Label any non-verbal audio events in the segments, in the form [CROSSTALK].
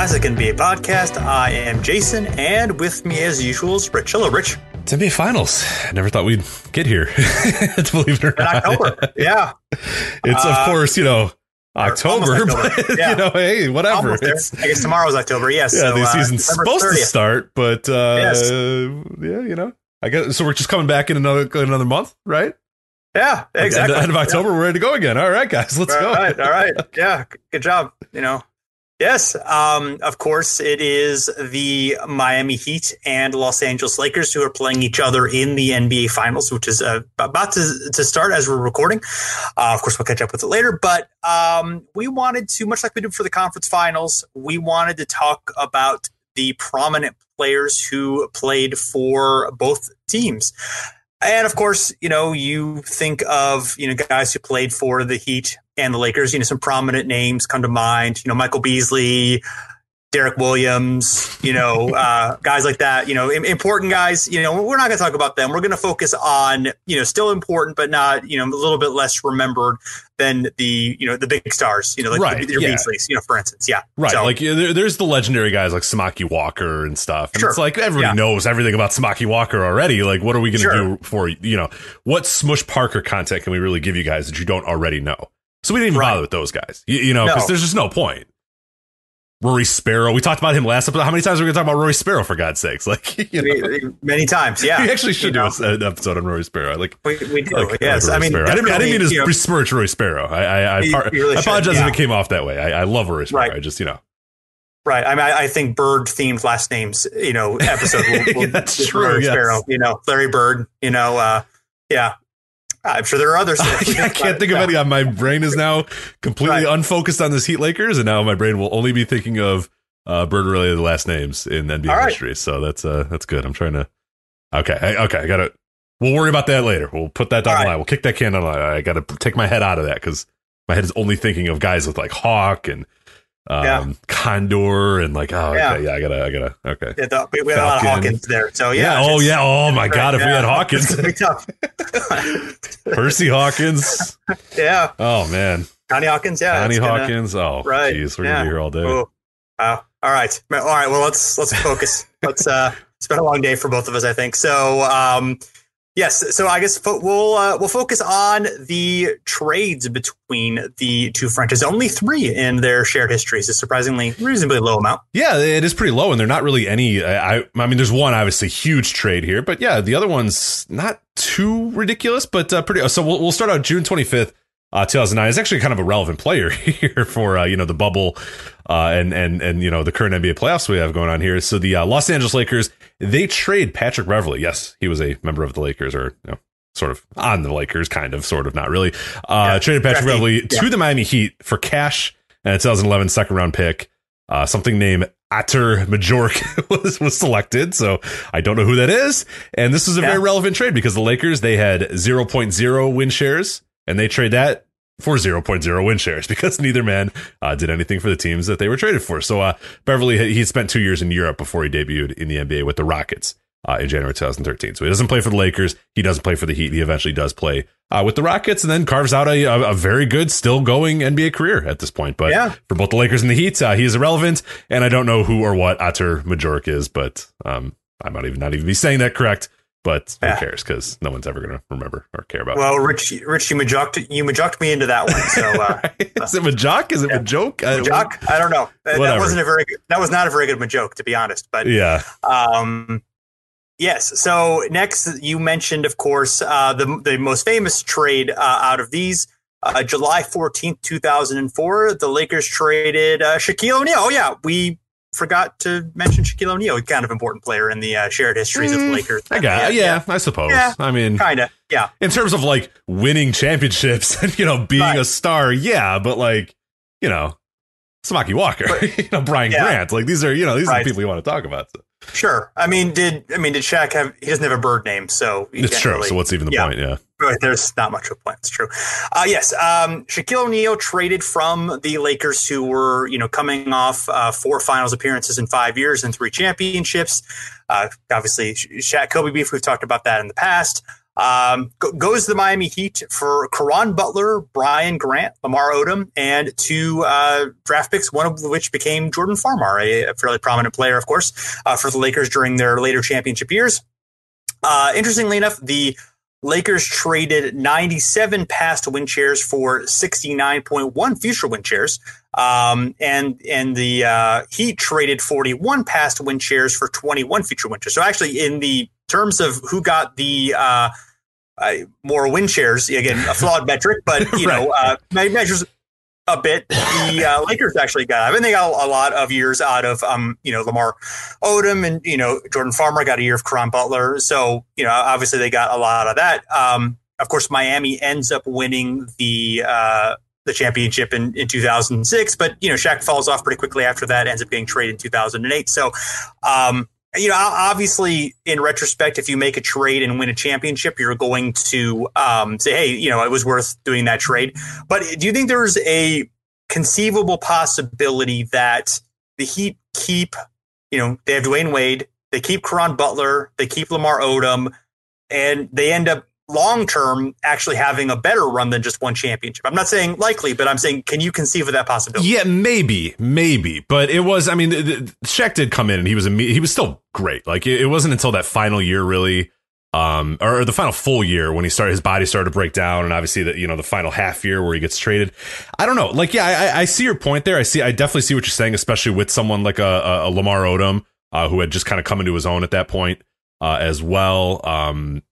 Classic NBA podcast. I am Jason, and with me, as usual, is Rich. Hello, Rich. It's NBA Finals. Never thought we'd get here. [LAUGHS] Believe it or In not. October. yeah. It's of Uh, course, you know, October, October. but [LAUGHS] Yeah. you know, hey, whatever. I guess tomorrow's October. Yes. yeah, so, the uh, season's December supposed to start, but uh, Yes. yeah, you know, I guess so. We're just coming back in another another month, right? Yeah, exactly. End, end of October, we're ready to go again. All right, guys, let's all go. right, all right. [LAUGHS] Yeah, good job. You know, yes. Um, of course, it is the Miami Heat and Los Angeles Lakers who are playing each other in the NBA Finals, which is uh, about to, to start as we're recording. Uh, of course, we'll catch up with it later. But um, we wanted to, much like we did for the conference finals, we wanted to talk about the prominent players who played for both teams. And of course, you know, you think of, you know, guys who played for the Heat and the Lakers, you know, some prominent names come to mind, you know, Michael Beasley, Derrick Williams, you know, uh, guys like that, you know, important guys, you know, we're not going to talk about them. We're going to focus on, you know, still important, but not, you know, a little bit less remembered than the, you know, the big stars, you know, like Right, the, your yeah. Beasleys, you know, for instance. Yeah. Right, So- like there, there's the legendary guys like Samaki Walker and stuff. And Sure. it's like everybody Yeah. knows everything about Samaki Walker already. Like, what are we going to Sure. do for you know what Smush Parker content can we really give you guys that you don't already know? So we didn't even Right. bother with those guys, you, you know, because No. there's just no point. Rory Sparrow, we talked about him last episode. How many times are we going to talk about Rory Sparrow for God's sakes? [LAUGHS] Like, you know, many times. Yeah. [LAUGHS] we actually should You do know, an episode on Rory Sparrow. Like. We, we do. like- yes. like I Rory mean. I didn't, I didn't mean to you know, besmirch Rory Sparrow. I, I, I, par- really I apologize should, if it came off that way. I, I love Rory Sparrow. Right. I just, you know, Right. I mean, I, think bird themed last names, you know, episode. Will, [LAUGHS] will Yeah, that's true, Larry yes. Sparrow, you know, Larry Bird, you know, uh, yeah. I'm sure there are others. [LAUGHS] I can't think of any. Uh, My brain is now completely Right. unfocused on this Heat Lakers, and now my brain will only be thinking of uh, bird related last names in NBA right. history. So that's uh, that's good. I'm trying to. Okay, I, okay, I got to. We'll worry about that later. We'll put that down All the right. line. We'll kick that can down the line. I got to take my head out of that because my head is only thinking of guys with like Hawk and um, Yeah. Condor and like oh Yeah. okay yeah I gotta I gotta okay Yeah, the- we we had a lot of Hawkins there. So, yeah, yeah. oh yeah oh my god if we had Hawkins It's gonna be tough. [LAUGHS] Percy Hawkins [LAUGHS] yeah. oh man Connie Hawkins. Yeah. Connie it's gonna- Hawkins oh Right, jeez we're gonna be here all day Oh, wow. All right. All right. Well, let's let's focus. [LAUGHS] let's uh it's been a long day for both of us, I think. So, um yes, so I guess fo- we'll uh, we'll focus on the trades between the two franchises. Only 3 in their shared histories. A surprisingly reasonably low amount. Yeah, it is pretty low, and they're not really any. I, I, I mean, there's one obviously huge trade here, but yeah, the other one's not too ridiculous, but uh, pretty. So we'll, we'll start out June 25th, uh, 2009. It's actually kind of a relevant player [LAUGHS] here for uh, you know the bubble, uh, and and and you know the current NBA playoffs we have going on here. So the uh, Los Angeles Lakers they trade Patrick Beverley. Yes, he was a member of the Lakers, or you know, sort of on the Lakers, kind of, sort of, not really. Uh, Yeah, traded Patrick Beverley yeah. to the Miami Heat for cash and a 2011 second round pick uh, something named Ater Majok [LAUGHS] was was selected. So I don't know who that is. And this is a Yeah. very relevant trade because the Lakers they had 0.0 win shares and they trade that for 0.0 win shares [LAUGHS] because neither man uh, did anything for the teams that they were traded for. So uh, Beverley he spent two years in Europe before he debuted in the NBA with the Rockets. Uh, in January 2013. So he doesn't play for the Lakers. He doesn't play for the Heat. He eventually does play uh, with the Rockets and then carves out a, a, very good, still going NBA career at this point. But Yeah. for both the Lakers and the Heat, uh, he is irrelevant. And I don't know who or what Ater Majok is, but um, I might even not even be saying that correct. But who Yeah. cares? Because no one's ever going to remember or care about. It. Well, Rich, Rich, you majocked, you majocked me into that one. So, uh, [LAUGHS] is it Majok? Is it Yeah. Majok? I- Jock, I don't know. That- That wasn't a very good, that was not a very good joke, to be honest. But Yeah. Um, yes. So next, you mentioned, of course, uh, the the most famous trade uh, out of these. Uh, July fourteenth, two thousand and four, the Lakers traded uh, Shaquille O'Neal. Oh yeah, we forgot to mention Shaquille O'Neal, kind of important player in the uh, shared histories of the Mm, Lakers. I got yeah, I suppose. Yeah. I mean, kind of. Yeah, in terms of like winning championships [LAUGHS] and you know being Right. a star, yeah, but like you know, Samaki Walker, [LAUGHS] But- you know, Brian Yeah. Grant, like these are you know these are the people you want to talk about. So. Sure. I mean, did I mean did Shaq have? He doesn't have a bird name, so It's true. really- so what's even the yeah. point? Yeah. Right, there's not much of a point. It's true. Uh, yes, um, Shaquille O'Neal traded from the Lakers, who were you know coming off uh, four Finals appearances in five years and three championships. Uh, obviously, Shaq Kobe beef. We've talked about that in the past. Um, goes the Miami Heat for Caron Butler, Brian Grant, Lamar Odom, and two uh, draft picks, one of which became Jordan Farmar, a, fairly prominent player, of course, uh, for the Lakers during their later championship years. Uh, interestingly enough, the Lakers traded 97 past win shares for 69.1 future win shares. Um, and and the uh, Heat traded 41 past win shares for 21 future win. So actually, in the terms of who got the uh, uh, more win shares, again, a flawed metric, but [LAUGHS] you right. know, uh, measures a bit. The [LAUGHS] uh, Lakers actually got, I mean, they got a lot of years out of, um, you know, Lamar Odom and, you know, Jordan Farmar got a year of Caron Butler. So, you know, obviously they got a lot of that. Um, of course, Miami ends up winning the, uh, the championship in, in 2006, but, you know, Shaq falls off pretty quickly after that, ends up getting traded in 2008. So, um, you know, obviously, in retrospect, if you make a trade and win a championship, you're going to um, say, "Hey, you know, it was worth doing that trade." But do you think there's a conceivable possibility that the Heat keep, you know, they have Dwyane Wade, they keep Caron Butler, they keep Lamar Odom, and they end up long term actually having a better run than just one championship. I'm not saying likely, but I'm saying can you conceive of that possibility? Yeah, maybe, maybe. But it was. I mean, the, the, Shaq did come in, and he was he was still great. Like it, it wasn't until that final year really. Um, or, or the final full year when he started, his body started to break down, and obviously the you know the final half year where he gets traded. I don't know, like yeah, I, I see your point there. I see, I definitely see what you're saying, especially with someone like a, a, a Lamar Odom, uh, who had just kind of come into his own at that point uh, as well. Um,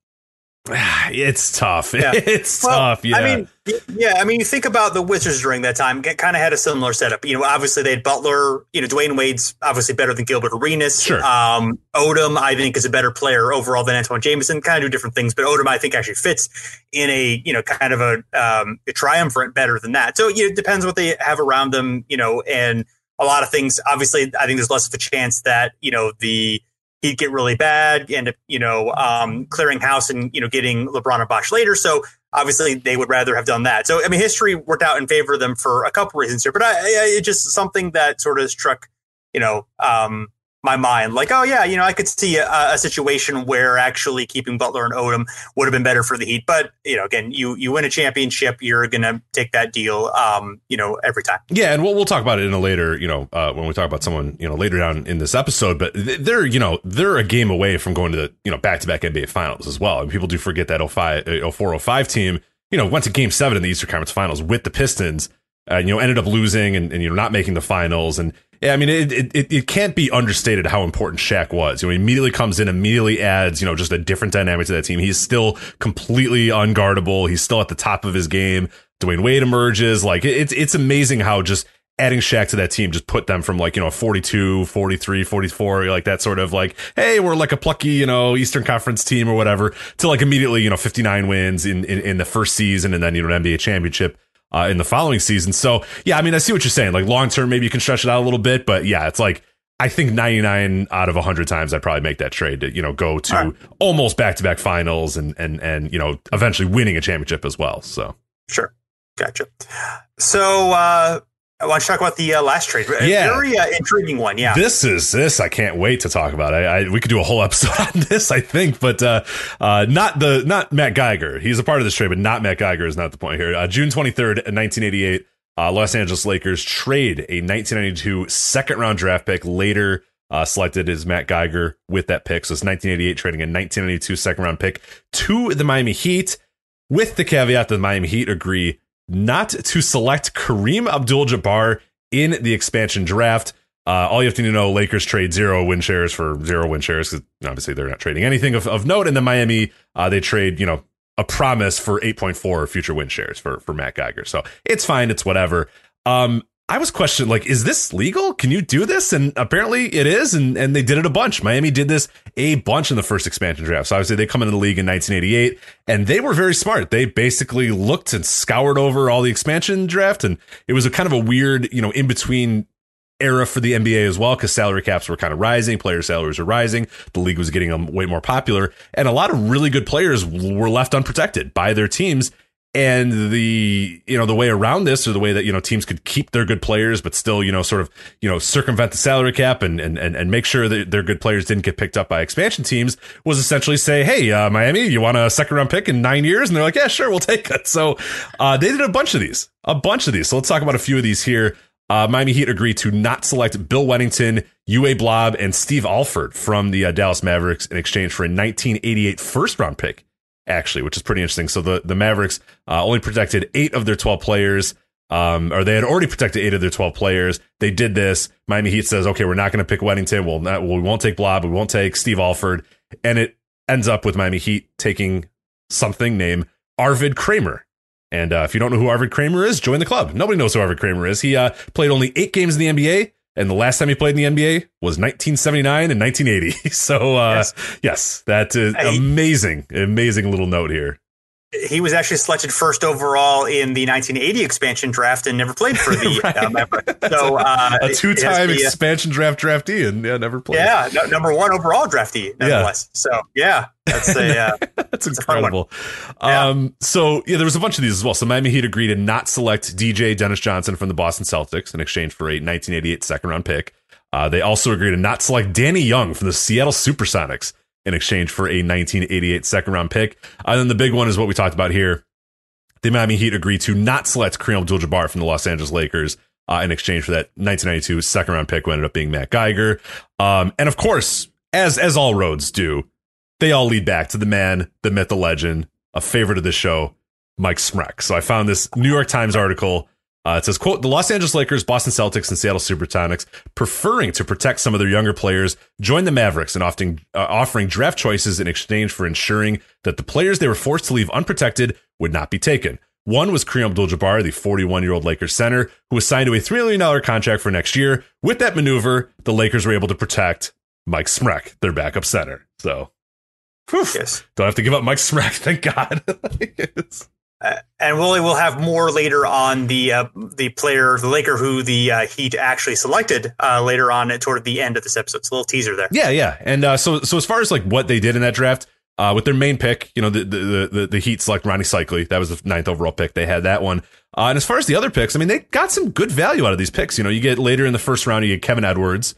[SIGHS] It's tough. Yeah. [LAUGHS] It's well, tough. Yeah. I mean, yeah. I mean, you think about the Wizards during that time. Kind of had a similar setup. You know, obviously they had Butler. You know, Dwyane Wade's obviously better than Gilbert Arenas. Sure. Um, Odom, I think, is a better player overall than Antawn Jamison. Kind of do different things, but Odom, I think, actually fits in a you know kind of a, um, a triumvirate better than that. So you know, it depends what they have around them. You know, and a lot of things. Obviously, I think there's less of a chance that you know the he'd get really bad, end up, you know, um, clearing house and, you know, getting LeBron and Bosh later. So obviously they would rather have done that. So, I mean, history worked out in favor of them for a couple reasons here, but I, I, it's just something that sort of struck, you know, um, my mind. Like oh yeah you know i could see a, a, situation where actually keeping butler and odom would have been better for the heat. But you know again you you win a championship you're gonna take that deal um you know every time. Yeah and we'll, we'll talk about it in a later you know uh, when we talk about someone you know later down in this episode but they're you know they're a game away from going to the you know back-to-back nba finals as well. And people do forget that 05 04 05 team you know went to game seven in the eastern conference finals with the pistons uh, you know ended up losing and, and you know not making the finals and yeah, I mean, it, it, it can't be understated how important Shaq was. You know, he immediately comes in, immediately adds, you know, just a different dynamic to that team. He's still completely unguardable. He's still at the top of his game. Dwyane Wade emerges. Like, it's, it's amazing how just adding Shaq to that team just put them from like, you know, 42, 43, 44, like that sort of like, hey, we're like a plucky, you know, Eastern Conference team or whatever, to like immediately, you know, 59 wins in, in, in the first season and then, you know, an NBA championship uh, in the following season. So yeah, I mean, I see what you're saying. Like long term, maybe you can stretch it out a little bit, but yeah, it's like I think 99 out of 100 times I'd probably make that trade to you know go to right. almost back to back finals and and and you know eventually winning a championship as well. So sure, gotcha. So uh, I want to talk about the uh, last trade. Yeah, very uh, intriguing one. Yeah, this is this. I can't wait to talk about. I, I we could do a whole [LAUGHS] episode on this. I think, but uh, uh, not the not Matt Geiger. He's a part of this trade, but not Matt Geiger is not the point here. Uh, June twenty third, nineteen eighty eight. Uh, Los Angeles Lakers trade a 1992 second round draft pick later uh, selected as Matt Geiger with that pick. So it's 1988 trading a 1992 second round pick to the Miami Heat with the caveat that the Miami Heat agree not to select Kareem Abdul Jabbar in the expansion draft. Uh, all you have to know, Lakers trade zero win shares for zero win shares because obviously they're not trading anything of, of note. And then Miami, uh, they trade, you know, a promise for 8.4 future win shares for, for Matt Geiger. So it's fine. It's whatever. Um, I was questioned like, is this legal? Can you do this? And apparently it is. And, and they did it a bunch. Miami did this a bunch in the first expansion draft. So obviously they come into the league in 1988 and they were very smart. They basically looked and scoured over all the expansion draft. And it was a kind of a weird, you know, in between era for the NBA as well because salary caps were kind of rising, player salaries were rising, the league was getting them way more popular, and a lot of really good players were left unprotected by their teams and the you know the way around this or the way that you know teams could keep their good players but still you know sort of you know circumvent the salary cap and and and, and make sure that their good players didn't get picked up by expansion teams was essentially say hey uh, miami you want a second round pick in nine years? And they're like yeah sure we'll take it. So uh, they did a bunch of these a bunch of these. So let's talk about a few of these here. Uh, Miami Heat agreed to not select Bill Wennington, Uwe Blab, and Steve Alford from the uh, Dallas Mavericks in exchange for a 1988 first round pick actually, which is pretty interesting. So the the Mavericks uh, only protected eight of their twelve players. Um, or they had already protected eight of their 12 players. They did this. Miami Heat says, okay, we're not going to pick Wennington. We'll not, we won't take Blab. We won't take Steve Alford. And it ends up with Miami Heat taking something named Arvid Kramer. And uh, if you don't know who Arvid Kramer is, join the club. Nobody knows who Arvid Kramer is. He uh, played only eight games in the NBA, and the last time he played in the NBA was 1979 and 1980. [LAUGHS] So, uh, yes. yes, that is amazing, amazing little note here he was actually selected first overall in the 1980 expansion draft and never played for [LAUGHS] the right. uh, so uh, a two-time expansion draft draftee and yeah, never played. Yeah, no, number one overall draftee nonetheless. Yeah. So yeah, that's a uh, [LAUGHS] that's, that's incredible. Um, so yeah, there was a bunch of these as well. So Miami Heat agreed to not select DJ Dennis Johnson from the Boston Celtics in exchange for a 1988 second round pick. Uh, they also agreed to not select Danny Young from the Seattle SuperSonics in exchange for a 1988 second round pick. And then the big one is what we talked about here. The Miami Heat agreed to not select Kareem Abdul-Jabbar from the Los Angeles Lakers uh, in exchange for that 1992 second round pick, who ended up being Matt Geiger. Um, and of course, as as all roads do, they all lead back to the man, the myth, the legend, a favorite of the show, Mike Smrek. So I found this New York Times article uh, it says, quote, the Los Angeles Lakers, Boston Celtics, and Seattle Supersonics, preferring to protect some of their younger players, joined the Mavericks in often, uh, offering draft choices in exchange for ensuring that the players they were forced to leave unprotected would not be taken. One was Kareem Abdul-Jabbar, the 41-year-old Lakers center, who was signed to a $3 million contract for next year. With that maneuver, the Lakers were able to protect Mike Smrek, their backup center. So, whew, yes. don't have to give up Mike Smrek, [LAUGHS] thank God. [LAUGHS] Uh, and Willie will have more later on the uh, the player, the Laker who the uh, Heat actually selected uh, later on toward the end of this episode. It's a little teaser there. Yeah, yeah. And uh, so so as far as like what they did in that draft, with their main pick, you know, the the the, the Heat select Rony Seikaly. That was the ninth overall pick. They had that one. and as far as the other picks, I mean, they got some good value out of these picks. You know, you get later in the first round, you get Kevin Edwards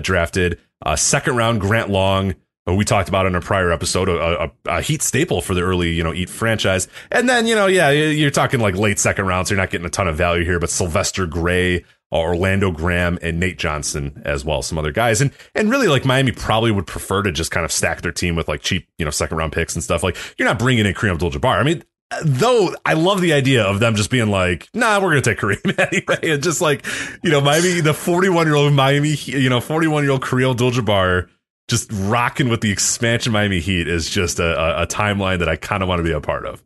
drafted. second round, Grant Long Uh, we talked about in a prior episode, a, a, a, Heat staple for the early, you know, Heat franchise. And then, you know, yeah, you're talking like late second rounds. So you're not getting a ton of value here, but Sylvester Gray, uh, Orlando Graham, and Nate Johnson as well, some other guys. And and really, like Miami probably would prefer to just kind of stack their team with like cheap, you know, second round picks and stuff. Like you're not bringing in Kareem Abdul-Jabbar. I mean, though I love the idea of them just being like, nah, we're gonna take Kareem [LAUGHS] anyway, and just like, you know, Miami, the 41 year old Miami, you know, 41 year old Kareem Abdul-Jabbar just rocking with the expansion Miami Heat is just a, a, a timeline that I kind of want to be a part of.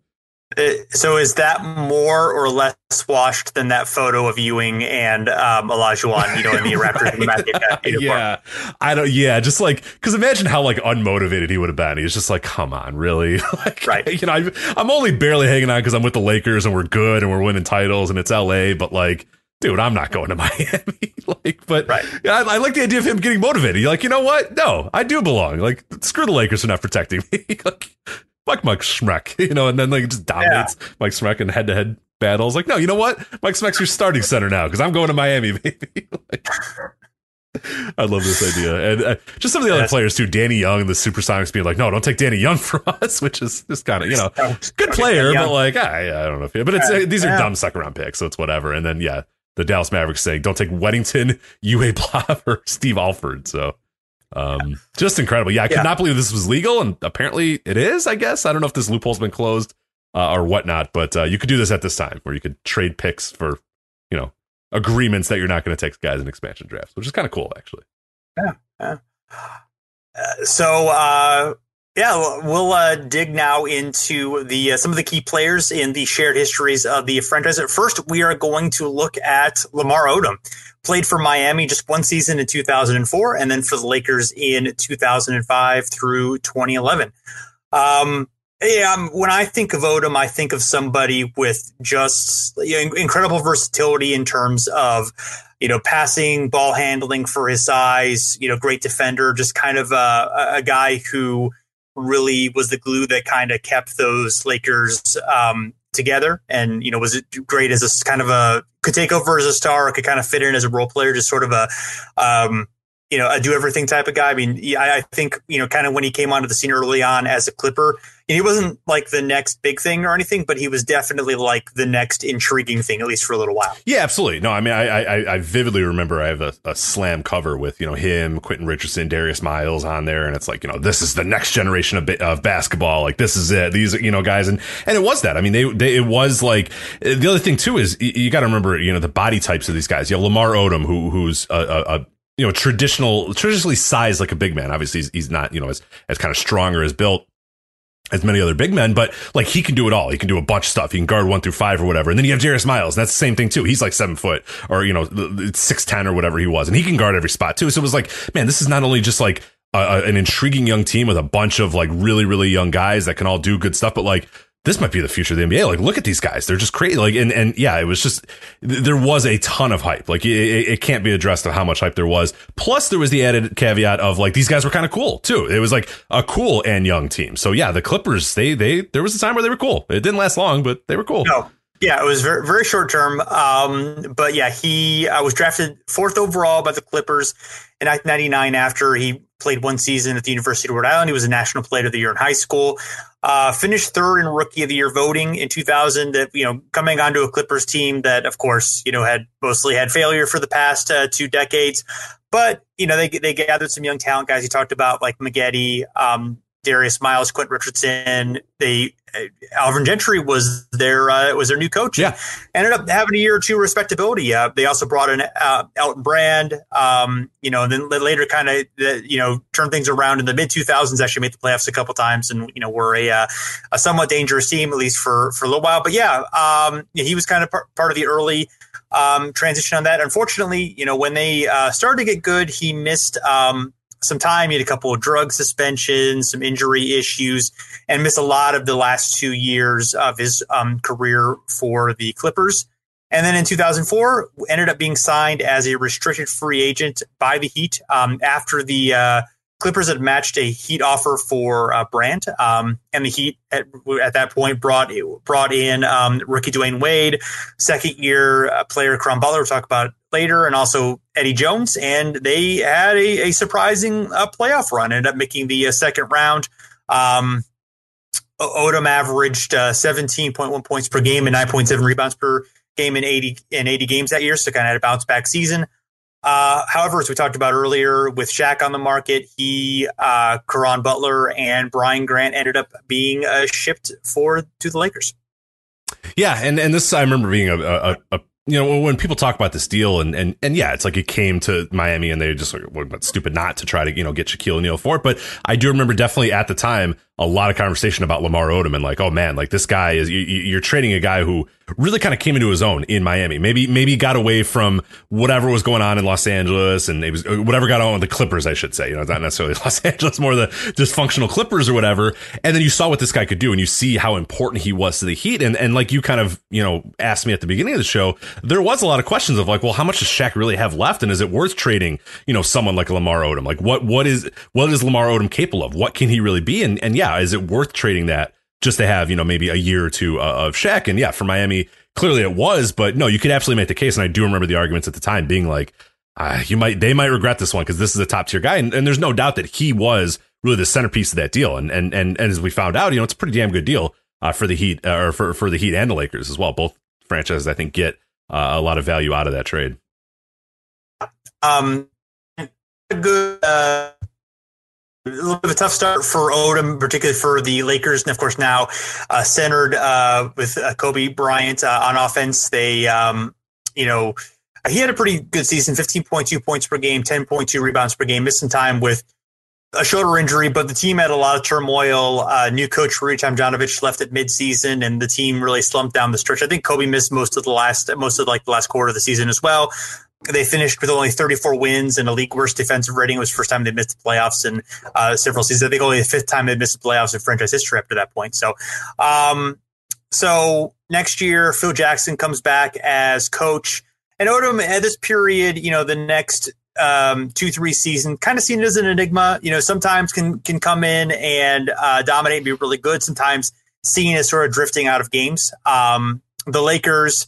Uh, so is that more or less washed than that photo of Ewing and um, Olajuwon, you know, in the Raptors right. [LAUGHS] Yeah, I don't. Yeah, just like because imagine how like unmotivated he would have been. He's just like, come on, really? [LAUGHS] like, right? [LAUGHS] You know, I, I'm only barely hanging on because I'm with the Lakers and we're good and we're winning titles and it's LA, but like dude, I'm not going to [LAUGHS] Miami. [LAUGHS] like, but right. I, I, like the idea of him getting motivated. You're like, you know what? No, I do belong. Like, screw the Lakers for not protecting me. [LAUGHS] like, fuck Mike Smrek, you know, and then like just dominates yeah. Mike Smrek in head to head battles. Like, no, you know what? Mike Smrek's your starting center now because I'm going to Miami, baby. like, I love this idea, and uh, just some of the other players too. Danny Young and the Supersonics being like, "No, don't take Danny Young from us," which is just kind of you know, good player, but like I, I don't know if you, but it's uh, these are dumb second round picks, so it's whatever. And then yeah, the Dallas Mavericks saying, "Don't take Wennington, Uwe [LAUGHS] Blab, or Steve Alford." So, um, just incredible. Yeah, I could yeah. not believe this was legal, and apparently it is. I guess I don't know if this loophole's been closed uh, or whatnot, but uh, you could do this at this time, where you could trade picks for, you know, agreements that you're not going to take guys in expansion drafts, which is kind of cool, actually. Yeah. yeah. Uh, so uh, yeah, we'll uh, dig now into the uh, some of the key players in the shared histories of the franchise. First, we are going to look at Lamar Odom. Played for Miami just one season in 2004, and then for the Lakers in 2005 through 2011. Um, yeah, um, when I think of Odom, I think of somebody with just you know, incredible versatility in terms of you know passing, ball handling for his size. You know, great defender, just kind of a, a guy who really was the glue that kind of kept those Lakers um, together, and you know was it great as a kind of a could take over as a star, could kind of fit in as a role player, just sort of a um, you know, a do everything type of guy. I mean, I, I think, you know, kind of when he came onto the scene early on as a Clipper, he wasn't like the next big thing or anything, but he was definitely like the next intriguing thing, at least for a little while. Yeah, absolutely. No, I mean, I I, I vividly remember I have a, a, slam cover with you know him, Quentin Richardson, Darius Miles on there, and it's like you know this is the next generation of, of basketball. Like this is it. These you know guys, and and it was that. I mean, they, they it was like the other thing too is you, you got to remember you know the body types of these guys. You know, Lamar Odom, who who's a, a you know, traditional, traditionally sized like a big man. Obviously, he's, he's not, you know, as, as kind of strong or as built as many other big men, but like he can do it all. He can do a bunch of stuff. He can guard one through five or whatever. And then you have Darius Miles. That's the same thing too. He's like seven foot or, you know, six, 10 or whatever he was. And he can guard every spot too. So it was like, man, this is not only just like a, an intriguing young team with a bunch of like really, really young guys that can all do good stuff, but like this might be the future of the NBA. Like, look at these guys; they're just crazy. Like, and and yeah, it was just there was a ton of hype. Like, it, it can't be addressed of how much hype there was. Plus, there was the added caveat of like these guys were kind of cool too. It was like a cool and young team. So yeah, the Clippers they they there was a time where they were cool. It didn't last long, but they were cool. No. Yeah, it was very very short term. Um, but yeah, he uh, was drafted fourth overall by the Clippers in 1999 after he played one season at the University of Rhode Island. He was a National Player of the Year in high school. Uh, finished third in Rookie of the Year voting in 2000. That you know, coming onto a Clippers team that, of course, you know, had mostly had failure for the past uh, two decades. But you know, they they gathered some young talent guys. He talked about like Maggette, um, Darius Miles, Quentin Richardson. They Alvin Gentry was their uh, was their new coach. Yeah, ended up having a year or two respectability. Uh, they also brought in uh, Elton Brand. Um, you know, and then later kind of you know turned things around in the mid two thousands. Actually made the playoffs a couple times, and you know were a uh, a somewhat dangerous team at least for for a little while. But yeah, um, he was kind of par- part of the early um, transition on that. Unfortunately, you know when they uh, started to get good, he missed. Some time. He had a couple of drug suspensions, some injury issues, and missed a lot of the last two years of his um, career for the Clippers. And then in 2004, ended up being signed as a restricted free agent by the Heat um, after the uh, Clippers had matched a Heat offer for uh, Brand, um, and the Heat at, at, that point brought brought in um, rookie Dwyane Wade, second year uh, player Caron Butler. We'll talk about later, and also Eddie Jones, and they had a, a surprising uh, playoff run. Ended up making the uh, second round. Um, Odom averaged uh, 17.1 points per game and 9.7 rebounds per game in 80 in 80 games that year, so kind of had a bounce back season. Uh, however, as we talked about earlier, with Shaq on the market, he, uh, Caron Butler, and Brian Grant ended up being uh, shipped for to the Lakers. Yeah, and and this I remember being a, a, a you know when people talk about this deal and and and yeah, it's like it came to Miami and they just like stupid not to try to you know get Shaquille O'Neal for it. But I do remember definitely at the time a lot of conversation about Lamar Odom and like, oh man, like this guy is you, you're trading a guy who really kind of came into his own in Miami. Maybe maybe got away from whatever was going on in Los Angeles and it was uh, whatever got on with the Clippers, I should say. You know, not necessarily [LAUGHS] Los Angeles, more the dysfunctional Clippers or whatever. And then you saw what this guy could do, and you see how important he was to the Heat. And and like you kind of you know asked me at the beginning of the show, there was a lot of questions of like, well, how much does Shaq really have left, and is it worth trading you know someone like Lamar Odom? Like what what is what is Lamar Odom capable of? What can he really be? And and yeah, is it worth trading that? just to have, you know, maybe a year or two uh, of Shaq. And yeah, for Miami, clearly it was, but no, you could absolutely make the case. And I do remember the arguments at the time being like, uh, you might, they might regret this one because this is a top tier guy. And, and, there's no doubt that he was really the centerpiece of that deal. And, and, and, and as we found out, you know, it's a pretty damn good deal uh, for the Heat uh, or for, for the Heat and the Lakers as well. Both franchises, I think, get uh, a lot of value out of that trade. Um, good, uh, a little bit of a tough start for Odom, particularly for the Lakers, and of course now uh, centered uh, with uh, Kobe Bryant uh, on offense. They, um, you know, he had a pretty good season: fifteen point two points per game, ten point two rebounds per game. Missed some time with a shoulder injury, but the team had a lot of turmoil. Uh, new coach Rudy Tomjanovich left at midseason, and the team really slumped down the stretch. I think Kobe missed most of the last, most of like the last quarter of the season as well. They finished with only 34 wins and a league worst defensive rating. It was the first time they missed the playoffs in uh, several seasons. I think only the fifth time they missed the playoffs in franchise history up to that point. So, um, so next year, Phil Jackson comes back as coach. And Odom at this period, you know, the next um, two, three season, kind of seen as an enigma. You know, sometimes can can come in and uh, dominate and be really good. Sometimes seen as sort of drifting out of games. Um, the Lakers,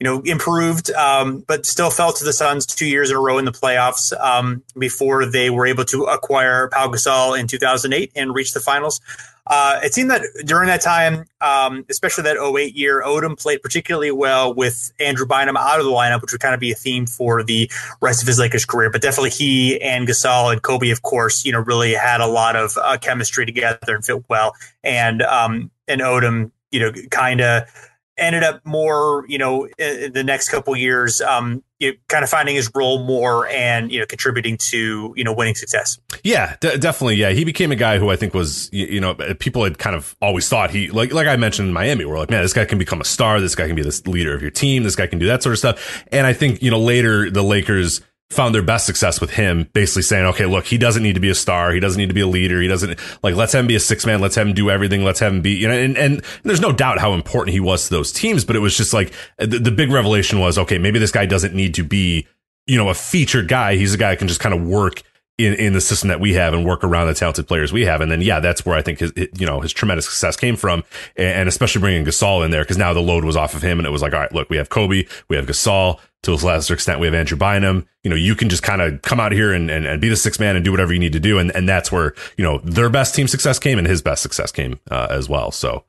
you know, improved, um, but still fell to the Suns two years in a row in the playoffs um, before they were able to acquire Pau Gasol in 2008 and reach the finals. Uh, it seemed that during that time, um, especially that 08 year, Odom played particularly well with Andrew Bynum out of the lineup, which would kind of be a theme for the rest of his Lakers career. But definitely he and Gasol and Kobe, of course, you know, really had a lot of uh, chemistry together and fit well. And um, and Odom, you know, kind of ended up more, you know, in the next couple years, um, you know, kind of finding his role more and you know contributing to you know winning success. Yeah, d- definitely. Yeah, he became a guy who I think was you, you, know people had kind of always thought he like like I mentioned in Miami, we're like, man, this guy can become a star. This guy can be the leader of your team. This guy can do that sort of stuff. And I think you know later the Lakers found their best success with him basically saying, okay, look, he doesn't need to be a star. He doesn't need to be a leader. He doesn't like, let's him be a six man. Let's him do everything. Let's have him be, you know, and, and there's no doubt how important he was to those teams, but it was just like the, the big revelation was, okay, maybe this guy doesn't need to be, you know, a featured guy. He's a guy who can just kind of work in, in the system that we have and work around the talented players we have. And then, yeah, that's where I think his, you know, his tremendous success came from. And especially bringing Gasol in there because now the load was off of him and it was like, all right, look, we have Kobe, we have Gasol to a lesser extent, we have Andrew Bynum. You know, you can just kind of come out here and, and, and, be the six man and do whatever you need to do. And, and that's where, you know, their best team success came and his best success came uh, as well. So.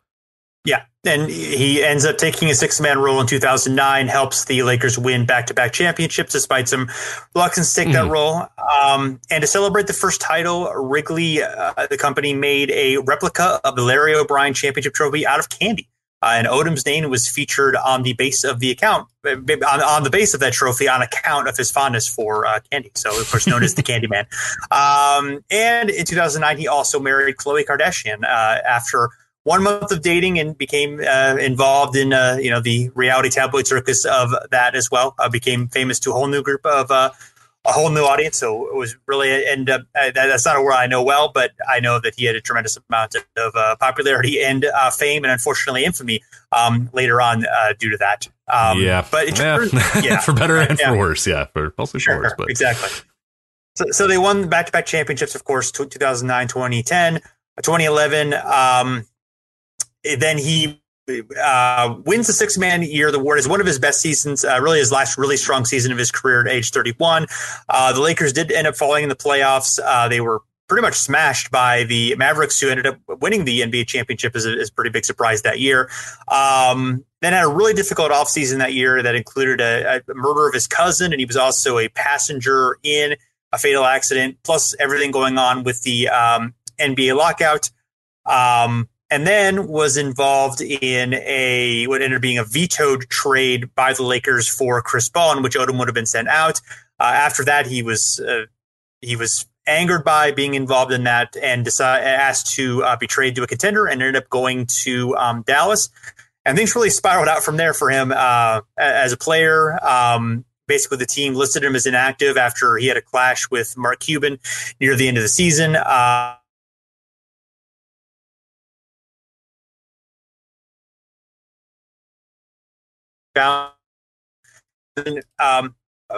And he ends up taking a six man role in 2009, helps the Lakers win back to back championships despite some reluctance to take mm-hmm. that role. Um, and to celebrate the first title, Wrigley, uh, the company, made a replica of the Larry O'Brien championship trophy out of candy. Uh, and Odom's name was featured on the base of the account, on, on, the base of that trophy, on account of his fondness for uh, candy. So, of course, known as the [LAUGHS] Candy Man. Um, and in 2009, he also married Khloe Kardashian uh, after one month of dating and became uh, involved in uh, you know the reality tabloid circus of that as well. became famous to a whole new group of a whole new audience. So it was really, and uh, that's not a word I know well, but I know that he had a tremendous amount of uh, popularity and uh, fame, and unfortunately infamy um, later on uh, due to that. Um, yeah, but it yeah. [LAUGHS] yeah. for better and yeah. for worse. Yeah, for mostly sure, for worse, but exactly. So, so they won back-to-back championships, of course, 2009, 2010, 2011. Um, then he uh, wins the six man year of the award is one of his best seasons, uh, really his last really strong season of his career at age 31. Uh, the Lakers did end up falling in the playoffs. Uh, they were pretty much smashed by the Mavericks, who ended up winning the NBA championship is a, as a pretty big surprise that year. Um, then had a really difficult offseason that year that included a, a, murder of his cousin, and he was also a passenger in a fatal accident, plus everything going on with the um, NBA lockout. Um, and then was involved in a what ended up being a vetoed trade by the Lakers for Chris Paul, in which Odom would have been sent out. Uh, after that, he was uh, he was angered by being involved in that and decided, asked to uh, be traded to a contender and ended up going to um, Dallas. And things really spiraled out from there for him uh, as a player. Um, basically, the team listed him as inactive after he had a clash with Mark Cuban near the end of the season. Uh, found. Um,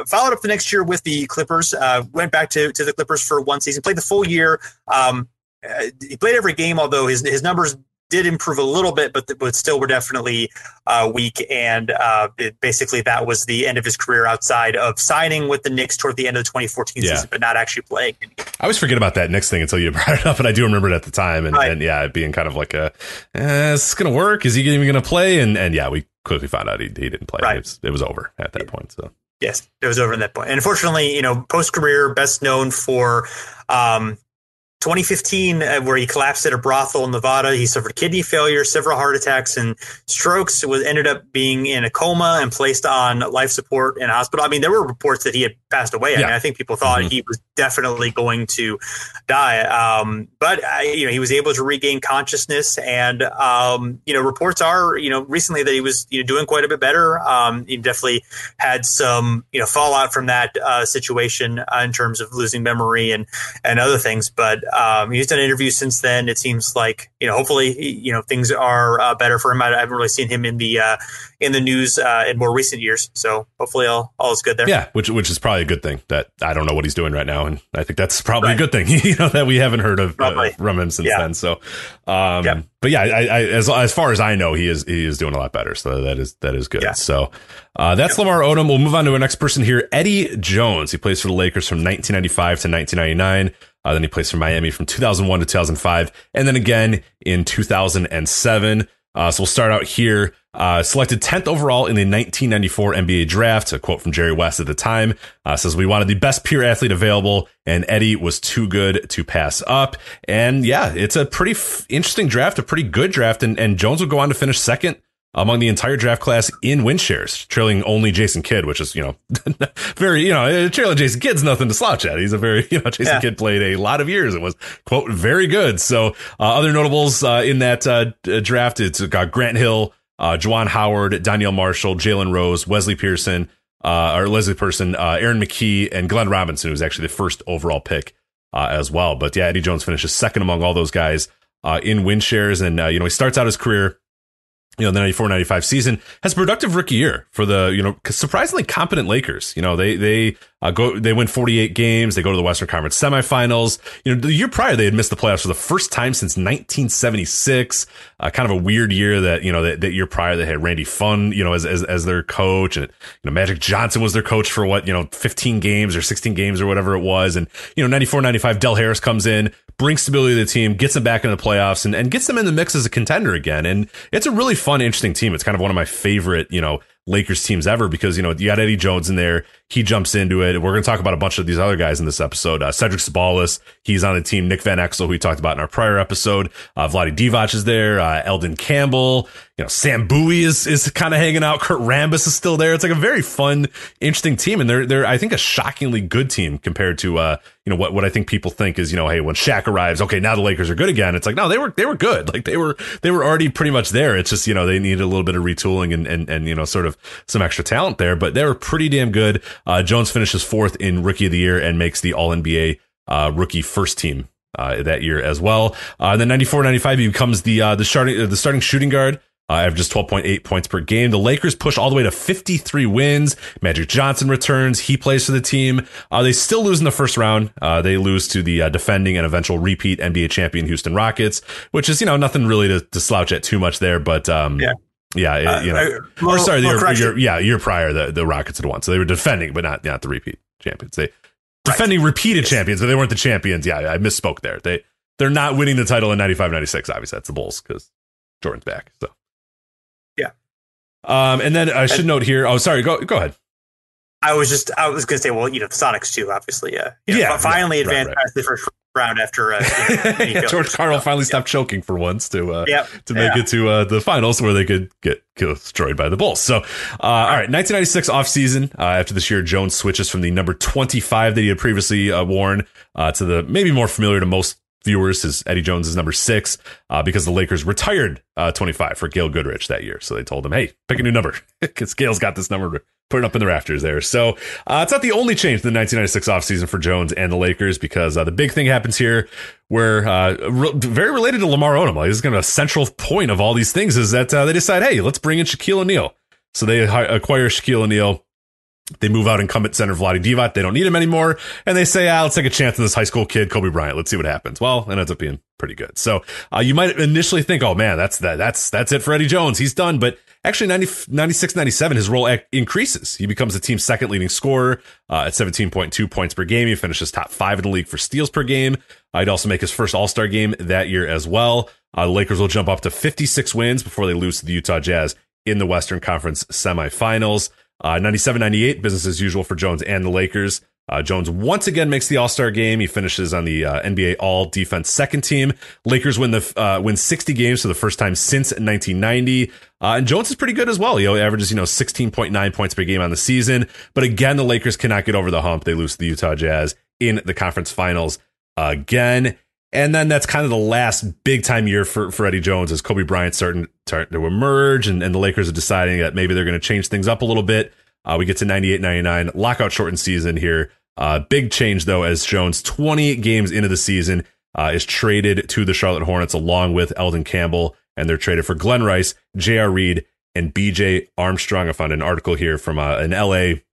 followed up the next year with the Clippers. Uh, went back to to the Clippers for one season. Played the full year. Um, uh, he played every game, although his his numbers did improve a little bit, but but still were definitely uh, weak. And uh, it, basically, that was the end of his career outside of signing with the Knicks toward the end of the 2014 yeah. season, but not actually playing. I always forget about that Knicks thing until you [LAUGHS] brought it up, and I do remember it at the time. And, right. and yeah, being kind of like a, eh, is this going to work? Is he even going to play? And and yeah, we quickly found out he, he didn't play. Right. It, was, it was over at that yeah. point. So. Yes, it was over at that point. And unfortunately, you know, post career, best known for um, 2015, uh, where he collapsed at a brothel in Nevada. He suffered kidney failure, several heart attacks, and strokes. Was ended up being in a coma and placed on life support in a hospital. I mean, there were reports that he had passed away. I yeah. mean, I think people thought mm-hmm. he was definitely going to die. Um, but uh, you know, he was able to regain consciousness, and um, you know, reports are you know recently that he was you know doing quite a bit better. Um, he definitely had some you know fallout from that uh, situation uh, in terms of losing memory and and other things, but Um, he's done interviews since then. It seems like you know, hopefully, you know, things are uh, better for him. I, I, haven't really seen him in the uh, in the news uh, in more recent years, so hopefully, all all is good there. Yeah, which which is probably a good thing. That I don't know what he's doing right now, and I think that's probably right. a good thing. [LAUGHS] you know that we haven't heard of uh, from him since yeah. then. So, um, yeah. but yeah, I, I, as as far as I know, he is he is doing a lot better. So that is that is good. Yeah. So uh, that's Lamar Odom. We'll move on to our next person here, Eddie Jones. He plays for the Lakers from 1995 to 1999. Uh, then he plays for Miami from 2001 to 2005, and then again in 2007. Uh, so we'll start out here. Uh, selected 10th overall in the 1994 NBA draft. A quote from Jerry West at the time uh, says, We wanted the best pure athlete available, and Eddie was too good to pass up. And yeah, it's a pretty f- interesting draft, a pretty good draft. And, and Jones would go on to finish second among the entire draft class in win shares, trailing only Jason Kidd, which is, you know, [LAUGHS] very, you know, trailing Jason Kidd's nothing to slouch at. He's a very, [LAUGHS] you know, Jason yeah. Kidd played a lot of years and was, quote, very good. So, uh, other notables uh, in that uh, draft, it's got Grant Hill, uh, Juwan Howard, Donyell Marshall, Jalen Rose, Wesley Person, uh, or Leslie Pearson, uh, Aaron McKie, and Glenn Robinson, who was actually the first overall pick uh, as well. But yeah, Eddie Jones finishes second among all those guys uh, in win shares. And, uh, you know, he starts out his career you know, the 94 95 season has productive rookie year for the, you know, surprisingly competent Lakers. You know, they, they uh, go, they win 48 games. They go to the Western Conference semifinals. You know, the year prior, they had missed the playoffs for the first time since 1976. Uh, kind of a weird year that, you know, that, that year prior they had Randy Pfund, you know, as, as, as their coach and, you know, Magic Johnson was their coach for what, you know, 15 games or 16 games or whatever it was. And, you know, 94 95, Del Harris comes in, brings stability to the team, gets them back into the playoffs and, and gets them in the mix as a contender again. And it's a really fun, interesting team. It's kind of one of my favorite, you know, Lakers teams ever because, you know, you got Eddie Jones in there. He jumps into it. We're going to talk about a bunch of these other guys in this episode. Uh, Cedric Ceballos, he's on the team. Nick Van Exel, who we talked about in our prior episode. Uh, Vlade Divac is there. Uh, Elden Campbell, you know, Sam Bowie is, is kind of hanging out. Kurt Rambis is still there. It's like a very fun, interesting team. And they're, they're, I think a shockingly good team compared to, uh, you know, what, what I think people think is, you know, hey, when Shaq arrives, okay, now the Lakers are good again. It's like, no, they were, they were good. Like they were, they were already pretty much there. It's just, you know, they needed a little bit of retooling and, and, and, you know, sort of some extra talent there, but they were pretty damn good. Uh, Jones finishes fourth in rookie of the year and makes the all NBA, uh, rookie first team, uh, that year as well. Uh, then 94, 95, he becomes the, uh, the starting, the starting shooting guard uh, averages 12.8 points per game. The Lakers push all the way to 53 wins. Magic Johnson returns. He plays for the team. Uh, they still lose in the first round. Uh, they lose to the uh, defending and eventual repeat NBA champion Houston Rockets, which is, you know, nothing really to, to slouch at too much there. But, um, yeah. Yeah, it, uh, you know, uh, or sorry, the year, yeah, year prior, the, the Rockets had won, so they were defending, but not not the repeat champions. They defending right. repeated yes. champions, but they weren't the champions. Yeah, I misspoke there. They they're not winning the title in 95, 96. Obviously, that's the Bulls because Jordan's back. So yeah um, and then I should and, note here. Oh, sorry. Go go ahead. I was just I was going to say, well, you know, the Sonics too, obviously. Uh, you know, yeah, finally yeah, advanced right, right. past the first round after uh, [LAUGHS] you know, George Karl finally stopped choking for once to uh, yep. to make yeah. it to uh, the finals where they could get destroyed by the Bulls. So, uh, all right, 1996 offseason. Uh, after this year, Jones switches from the number 25 that he had previously uh, worn uh, to the maybe more familiar to most viewers is Eddie Jones is number six uh, because the Lakers retired uh, 25 for Gail Goodrich that year. So they told him, hey, pick a new number [LAUGHS] because Gail's got this number put it up in the rafters there. So uh, it's not the only change in the 1996 offseason for Jones and the Lakers because uh, the big thing happens here where uh, re- very related to Lamar Odom. Like, this is going to a central point of all these things is that uh, they decide, hey, let's bring in Shaquille O'Neal. So they hi- acquire Shaquille O'Neal they move out incumbent center Vlade Divac. They don't need him anymore. And they say, ah, let's take a chance on this high school kid, Kobe Bryant. Let's see what happens. Well, it ends up being pretty good. So, uh, you might initially think, oh man, that's that, that's, that's it for Eddie Jones. He's done. But actually 90, 96, 97, his role increases. He becomes the team's second leading scorer, uh, at 17.2 points per game. He finishes top five in the league for steals per game. Uh, he'd also make his first All Star game that year as well. Uh, the Lakers will jump up to 56 wins before they lose to the Utah Jazz in the Western Conference semifinals. Uh, 97 98, business as usual for Jones and the Lakers. Uh, Jones once again makes the All Star game. He finishes on the uh, NBA All Defense second team. Lakers win the uh, win 60 games for the first time since 1990. Uh, and Jones is pretty good as well. He averages you know 16.9 points per game on the season. But again, the Lakers cannot get over the hump. They lose to the Utah Jazz in the conference finals again. And then that's kind of the last big time year for, for Eddie Jones as Kobe Bryant starting, starting to emerge and, and the Lakers are deciding that maybe they're going to change things up a little bit. Uh, we get to 98 99, lockout shortened season here. Uh, big change though, as Jones 28 games into the season uh, is traded to the Charlotte Hornets along with Elden Campbell, and they're traded for Glen Rice, J.R. Reid, and B.J. Armstrong. I found an article here from uh, an L.A.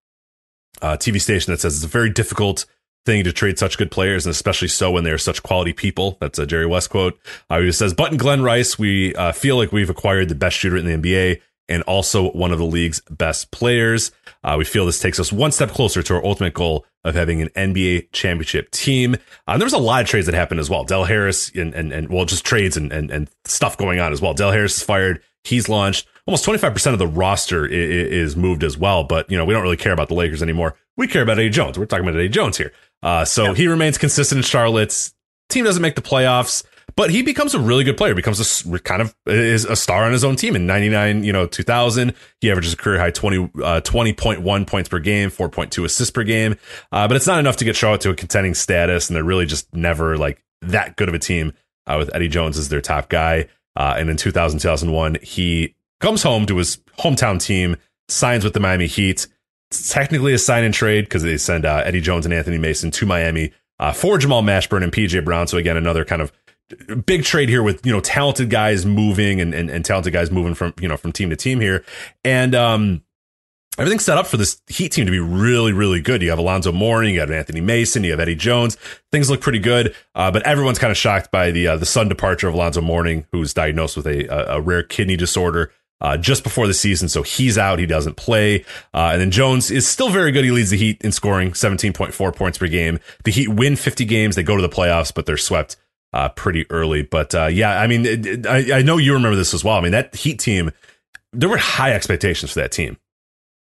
Uh, TV station that says it's a very difficult thing to trade such good players, and especially so when they're such quality people. That's a Jerry West quote. Uh, he says, "But in Glen Rice, we uh, feel like we've acquired the best shooter in the NBA." And also one of the league's best players. Uh, we feel this takes us one step closer to our ultimate goal of having an NBA championship team. Uh, there was a lot of trades that happened as well. Del Harris and, and, and well, just trades and, and, and stuff going on as well. Del Harris is fired. He's launched almost 25% of the roster is, is moved as well. But, you know, we don't really care about the Lakers anymore. We care about Eddie Jones. We're talking about Eddie Jones here. Uh, so yeah. he remains consistent in Charlotte's team doesn't make the playoffs, but he becomes a really good player. Becomes a kind of is a star on his own team in 99, you know, 2000. He averages a career high 20, uh, 20.1 points per game, 4.2 assists per game. Uh, but it's not enough to get Charlotte to a contending status. And they're really just never like that good of a team uh, with Eddie Jones as their top guy. Uh, and in 2000, 2001, he comes home to his hometown team, signs with the Miami Heat technically a sign and trade because they send uh, Eddie Jones and Anthony Mason to Miami uh, for Jamal Mashburn and PJ Brown. So again, another kind of big trade here with you know talented guys moving and, and, and talented guys moving from you know from team to team here, and um, everything's set up for this Heat team to be really really good. You have Alonzo Mourning, you have Anthony Mason, you have Eddie Jones. Things look pretty good, uh, but everyone's kind of shocked by the uh, the sudden departure of Alonzo Mourning, who's diagnosed with a, a, a rare kidney disorder uh, just before the season. So he's out. He doesn't play. Uh, and then Jones is still very good. He leads the Heat in scoring 17.4 points per game. The Heat win 50 games. They go to the playoffs, but they're swept uh, pretty early. But uh, yeah, I mean, it, it, I, I know you remember this as well. I mean, that Heat team, there were high expectations for that team.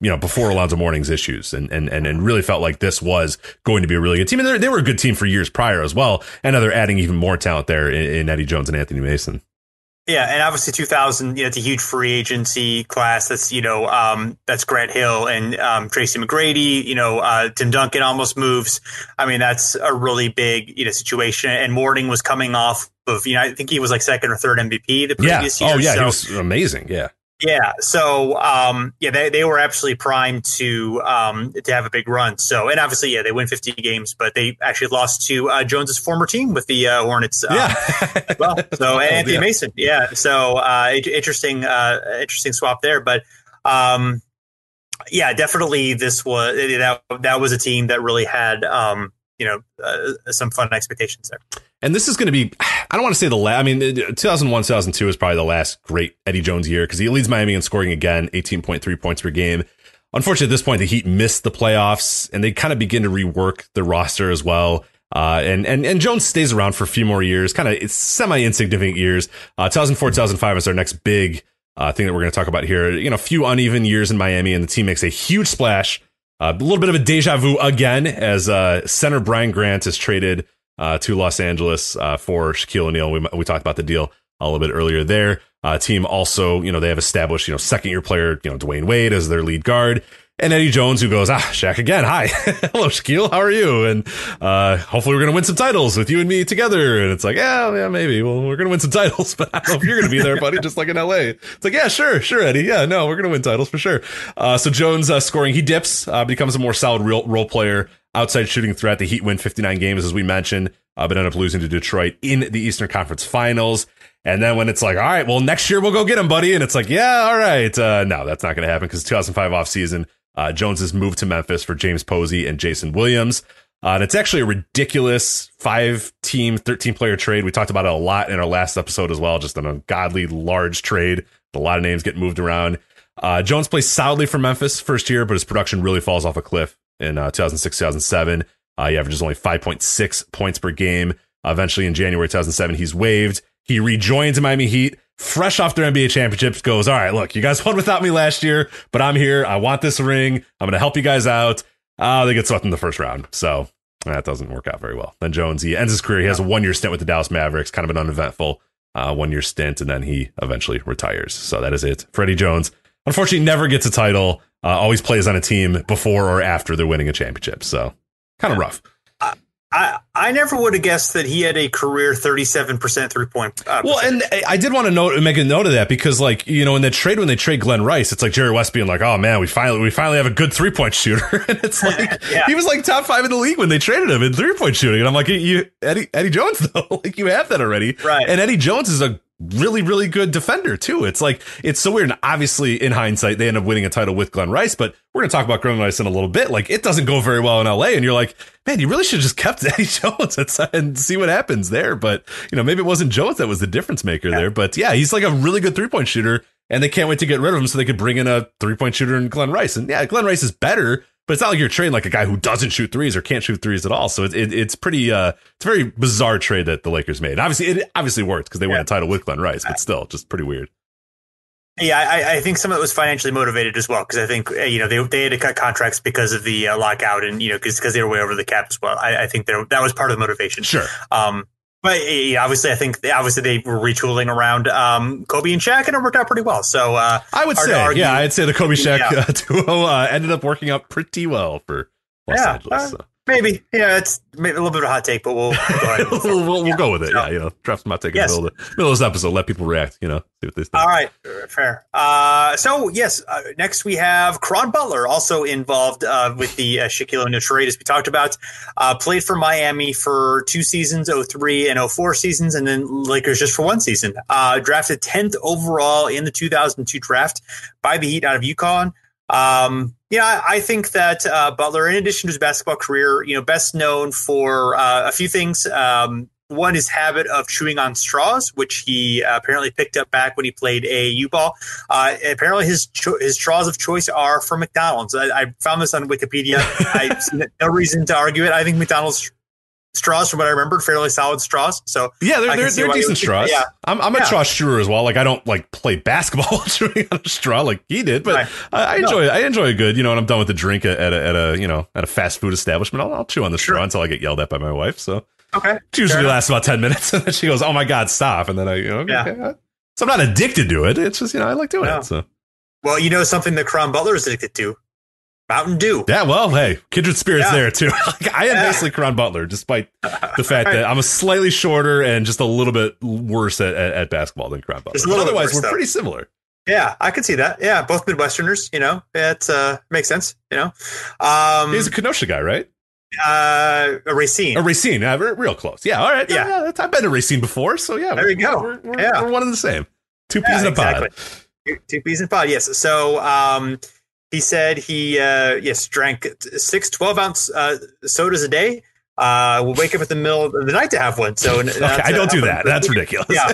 You know, before Alonzo Mourning's issues, and, and and and really felt like this was going to be a really good team. And they were a good team for years prior as well. And now they're adding even more talent there in, in Eddie Jones and Anthony Mason. Yeah, and obviously 2000, you know, it's a huge free agency class. That's you know, um, that's Grant Hill and um, Tracy McGrady. You know, uh, Tim Duncan almost moves. I mean, that's a really big you know situation. And Mourning was coming off of you know, I think he was like second or third MVP the previous yeah. year. Oh yeah, so, he was amazing. Yeah. Yeah. So, um, yeah, they, they were absolutely primed to, um, to have a big run. So, and obviously, yeah, they win 50 games, but they actually lost to, uh, Jones's former team with the, uh, Hornets. Uh, yeah. well, so, [LAUGHS] and Anthony yeah. Mason. Yeah. So, uh, interesting, uh, interesting swap there. But, um, yeah, definitely this was, that, that was a team that really had, um, you know, uh, some fun expectations there. And this is going to be, I don't want to say the last, I mean, 2001, 2002 is probably the last great Eddie Jones year because he leads Miami in scoring again, 18.3 points per game. Unfortunately, at this point, the Heat missed the playoffs and they kind of begin to rework the roster as well. Uh, and, and, and Jones stays around for a few more years, kind of semi insignificant years. Uh, 2004, 2005 is our next big, uh, thing that we're going to talk about here. You know, a few uneven years in Miami and the team makes a huge splash. Uh, a little bit of a deja vu again as, uh, center Brian Grant is traded uh, to Los Angeles uh, for Shaquille O'Neal. We, we talked about the deal a little bit earlier there. Uh, team also, you know, they have established, you know, second year player, you know, Dwyane Wade as their lead guard. And Eddie Jones, who goes, ah, Shaq again. Hi. [LAUGHS] Hello, Shaquille. How are you? And, uh, hopefully we're going to win some titles with you and me together. And it's like, yeah, yeah, maybe. Well, we're going to win some titles, [LAUGHS] but I don't know if you're going to be there, buddy, just like in LA. It's like, yeah, sure, sure, Eddie. Yeah, no, we're going to win titles for sure. Uh, so Jones, uh, scoring, he dips, uh, becomes a more solid real, role player, outside shooting threat. The Heat win 59 games, as we mentioned uh, but end up losing to Detroit in the Eastern Conference Finals. And then when it's like, all right, well, next year we'll go get him, buddy. And it's like, yeah, all right. Uh, no, that's not going to happen because 2005 offseason, uh, Jones has moved to Memphis for James Posey and Jason Williams. Uh, and it's actually a ridiculous five team, 13 player trade. We talked about it a lot in our last episode as well. Just an ungodly large trade. A lot of names get moved around. Uh, Jones plays solidly for Memphis first year, but his production really falls off a cliff in uh, 2006, 2007. Uh, he averages only 5.6 points per game. Uh, eventually, in January 2007, he's waived. He rejoins the Miami Heat, fresh off their NBA championships. Goes, all right, look, you guys [LAUGHS] won without me last year, but I'm here. I want this ring. I'm going to help you guys out. Uh, they get swept in the first round, so that doesn't work out very well. Then Jones, he ends his career. He has a one year stint with the Dallas Mavericks, kind of an uneventful uh, one year stint, and then he eventually retires. So that is it. Freddie Jones, unfortunately, never gets a title. Uh, always plays on a team before or after they're winning a championship. So kind of rough. I, I never would have guessed that he had a career 37% three point. Uh, well, and I did want to note, make a note of that because, like, you know, in the trade, when they trade Glenn Rice, it's like Jerry West being like, oh man, we finally, we finally have a good three point shooter. [LAUGHS] and it's [LAUGHS] like, yeah. he was like top five in the league when they traded him in three point shooting. And I'm like, you, Eddie, Eddie Jones, [LAUGHS] though, like, you have that already. Right. And Eddie Jones is a really, really good defender too. It's like it's so weird. And obviously, in hindsight, they end up winning a title with Glenn Rice. But we're gonna talk about Glenn Rice in a little bit. Like it doesn't go very well in LA, and you're like, man, you really should have just kept [LAUGHS] Eddie Jones and see what happens there. But you know, maybe it wasn't Jones that was the difference maker yeah. there. But yeah, he's like a really good three point shooter, and they can't wait to get rid of him so they could bring in a three point shooter in Glenn Rice. And yeah, Glenn Rice is better but it's not like you're trading like a guy who doesn't shoot threes or can't shoot threes at all. So it, it, it's pretty, uh, it's a very bizarre trade that the Lakers made. obviously, it obviously worked because they yeah. won a title with Glenn Rice, but still, just pretty weird. Yeah, I, I, think some of it was financially motivated as well because I think uh, you know they they had to cut contracts because of the uh, lockout and you know because they were way over the cap as well. I, I think that was part of the motivation. Sure. Um, but yeah, obviously, I think obviously they were retooling around um, Kobe and Shaq, and it worked out pretty well. So uh, I would say, yeah, I'd say the Kobe Shaq yeah. Uh, [LAUGHS] duo uh, ended up working out pretty well for Los yeah, Angeles. Uh, so. Maybe, yeah, it's maybe a little bit of a hot take, but we'll go we'll, [LAUGHS] we'll, we'll, go with it. Yeah, you know, drop some hot take yes. in the middle of, the, middle of this episode. Let people react. You know, see what they think. All right, fair. Uh, so yes, uh, next we have Caron Butler, also involved uh, with the uh, Shaquille O'Neal trade, as we talked about. Uh, played for Miami for two seasons, 03 and 04 seasons, and then Lakers just for one season. Uh, drafted 10th overall in the 2002 draft by the Heat out of UConn. Um, yeah, I think that uh, Butler, in addition to his basketball career, you know, best known for uh, a few things. Um, one, his habit of chewing on straws, which he uh, apparently picked up back when he played AAU ball. Uh, apparently, his cho- his straws of choice are from McDonald's. I, I found this on Wikipedia. [LAUGHS] I see no reason to argue it. I think McDonald's straws from what I remember, fairly solid straws. So yeah, they're they're, they're decent straws. Yeah, I'm I'm a yeah. straw chewer as well. Like I don't like play basketball [LAUGHS] chewing on a straw like he did, but right. I, I, enjoy no. I enjoy a good. You know, when I'm done with the drink at, a, at a you know at a fast food establishment, I'll, I'll chew on the straw until I get yelled at by my wife. So okay, it usually lasts about ten minutes, [LAUGHS] and then she goes, "Oh my god, stop!" And then I you know yeah. Okay. Uh, so I'm not addicted to it. It's just you know I like doing it. So well, you know something that Caron Butler is addicted to Mountain Dew. Yeah, well, hey, kindred spirits yeah. there too. [LAUGHS] I am yeah. basically Caron Butler, despite the fact right. that I'm a slightly shorter and just a little bit worse at, at, at basketball than Caron Butler. Otherwise, worse, we're though. pretty similar. Yeah, I can see that. Yeah, both Midwesterners. You know, it uh, makes sense. You know, um, he's a Kenosha guy, right? Uh, a Racine. A Racine. Uh, real close. Yeah. All right. Yeah. yeah I've been to Racine before, so yeah. There you go. We're, we're, yeah. we're one and the same. Two peas in a exactly. pod. Two peas in a pod. Yes. So, um, he said he uh, yes drank six 12 ounce uh, sodas a day. Uh, will wake up at the middle of the night to have one. So [LAUGHS] okay, I don't do that. That's [LAUGHS] ridiculous. Yeah.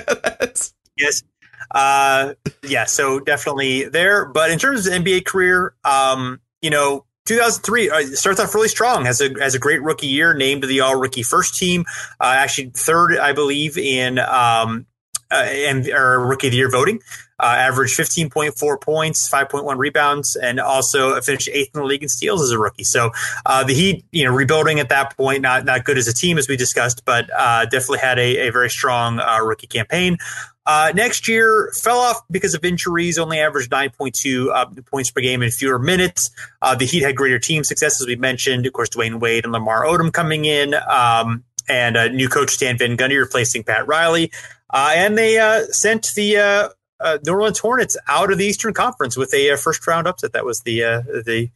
[LAUGHS] yes. Uh, yeah. So definitely there. But in terms of NBA career, um, you know, 2003 uh, starts off really strong. Has a has a great rookie year. Named to the All Rookie First Team. Uh, actually third, I believe, in um, uh, and or Rookie of the Year voting. Uh, averaged 15.4 points, 5.1 rebounds, and also finished eighth in the league in steals as a rookie. So uh, the Heat, you know, rebuilding at that point, not not good as a team as we discussed, but uh, definitely had a, a very strong uh, rookie campaign. Uh, next year fell off because of injuries, only averaged 9.2 uh, points per game in fewer minutes. the Heat had greater team success, as we mentioned. Of course, Dwyane Wade and Lamar Odom coming in. Um, and new coach Stan Van Gundy replacing Pat Riley. And they sent the uh, New Orleans Hornets out of the Eastern Conference with a, uh, first round upset. That was the uh, the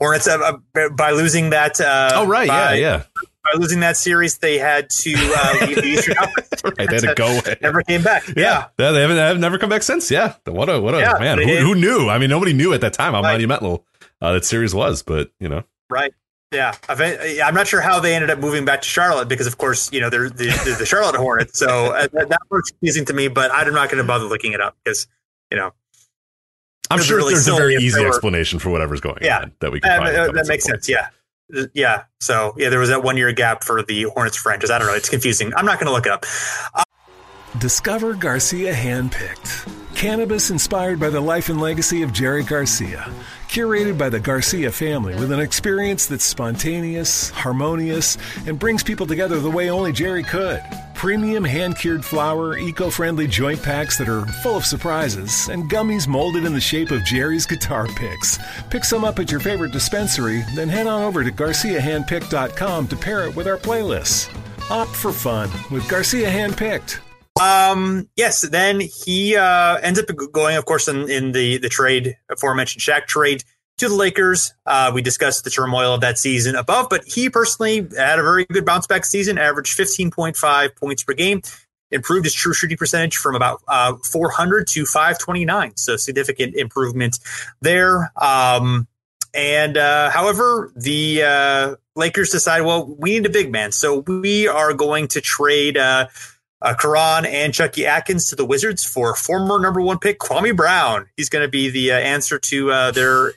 Hornets uh, uh, by losing that. Uh, oh right, by, yeah, yeah. By losing that series, they had to leave the Eastern [LAUGHS] Conference. right, they had to go. Never came back. Yeah, yeah, they haven't have never come back since. Yeah, what a what a yeah, man. Who, who, knew? I mean, nobody knew at that time how right. monumental that series was, but you know, right. Yeah, I'm not sure how they ended up moving back to Charlotte because, of course, you know they're the, the Charlotte [LAUGHS] Hornets. So uh, that, was confusing to me, but I'm not going to bother looking it up because, you know, I'm sure really there's a very easy were, explanation for whatever's going yeah, on that we can. Uh, that makes point. sense. Yeah, yeah. So yeah, there was that one year gap for the Hornets franchise. I don't know. It's confusing. I'm not going to look it up. Uh, Discover Garcia Handpicked, cannabis inspired by the life and legacy of Jerry Garcia Curated by the Garcia family with an experience that's spontaneous, harmonious, and brings people together the way only Jerry could. Premium hand cured flour, eco friendly joint packs that are full of surprises, and gummies molded in the shape of Jerry's guitar picks. Pick some up at your favorite dispensary, then head on over to GarciaHandpicked.com to pair it with our playlists. Opt for fun with Garcia Handpicked. Um, yes, then he uh, ends up going, of course, in, in the, the trade, aforementioned Shaq trade to the Lakers. Uh, we discussed the turmoil of that season above, but he personally had a very good bounce back season, averaged 15.5 points per game, improved his true shooting percentage from about uh, 400 to 529. So significant improvement there. Um, and uh, however, the uh, Lakers decide, well, we need a big man. So we are going to trade uh, Caron and Chucky Atkins to the Wizards for former number one pick Kwame Brown. He's going to be the uh, answer to uh, their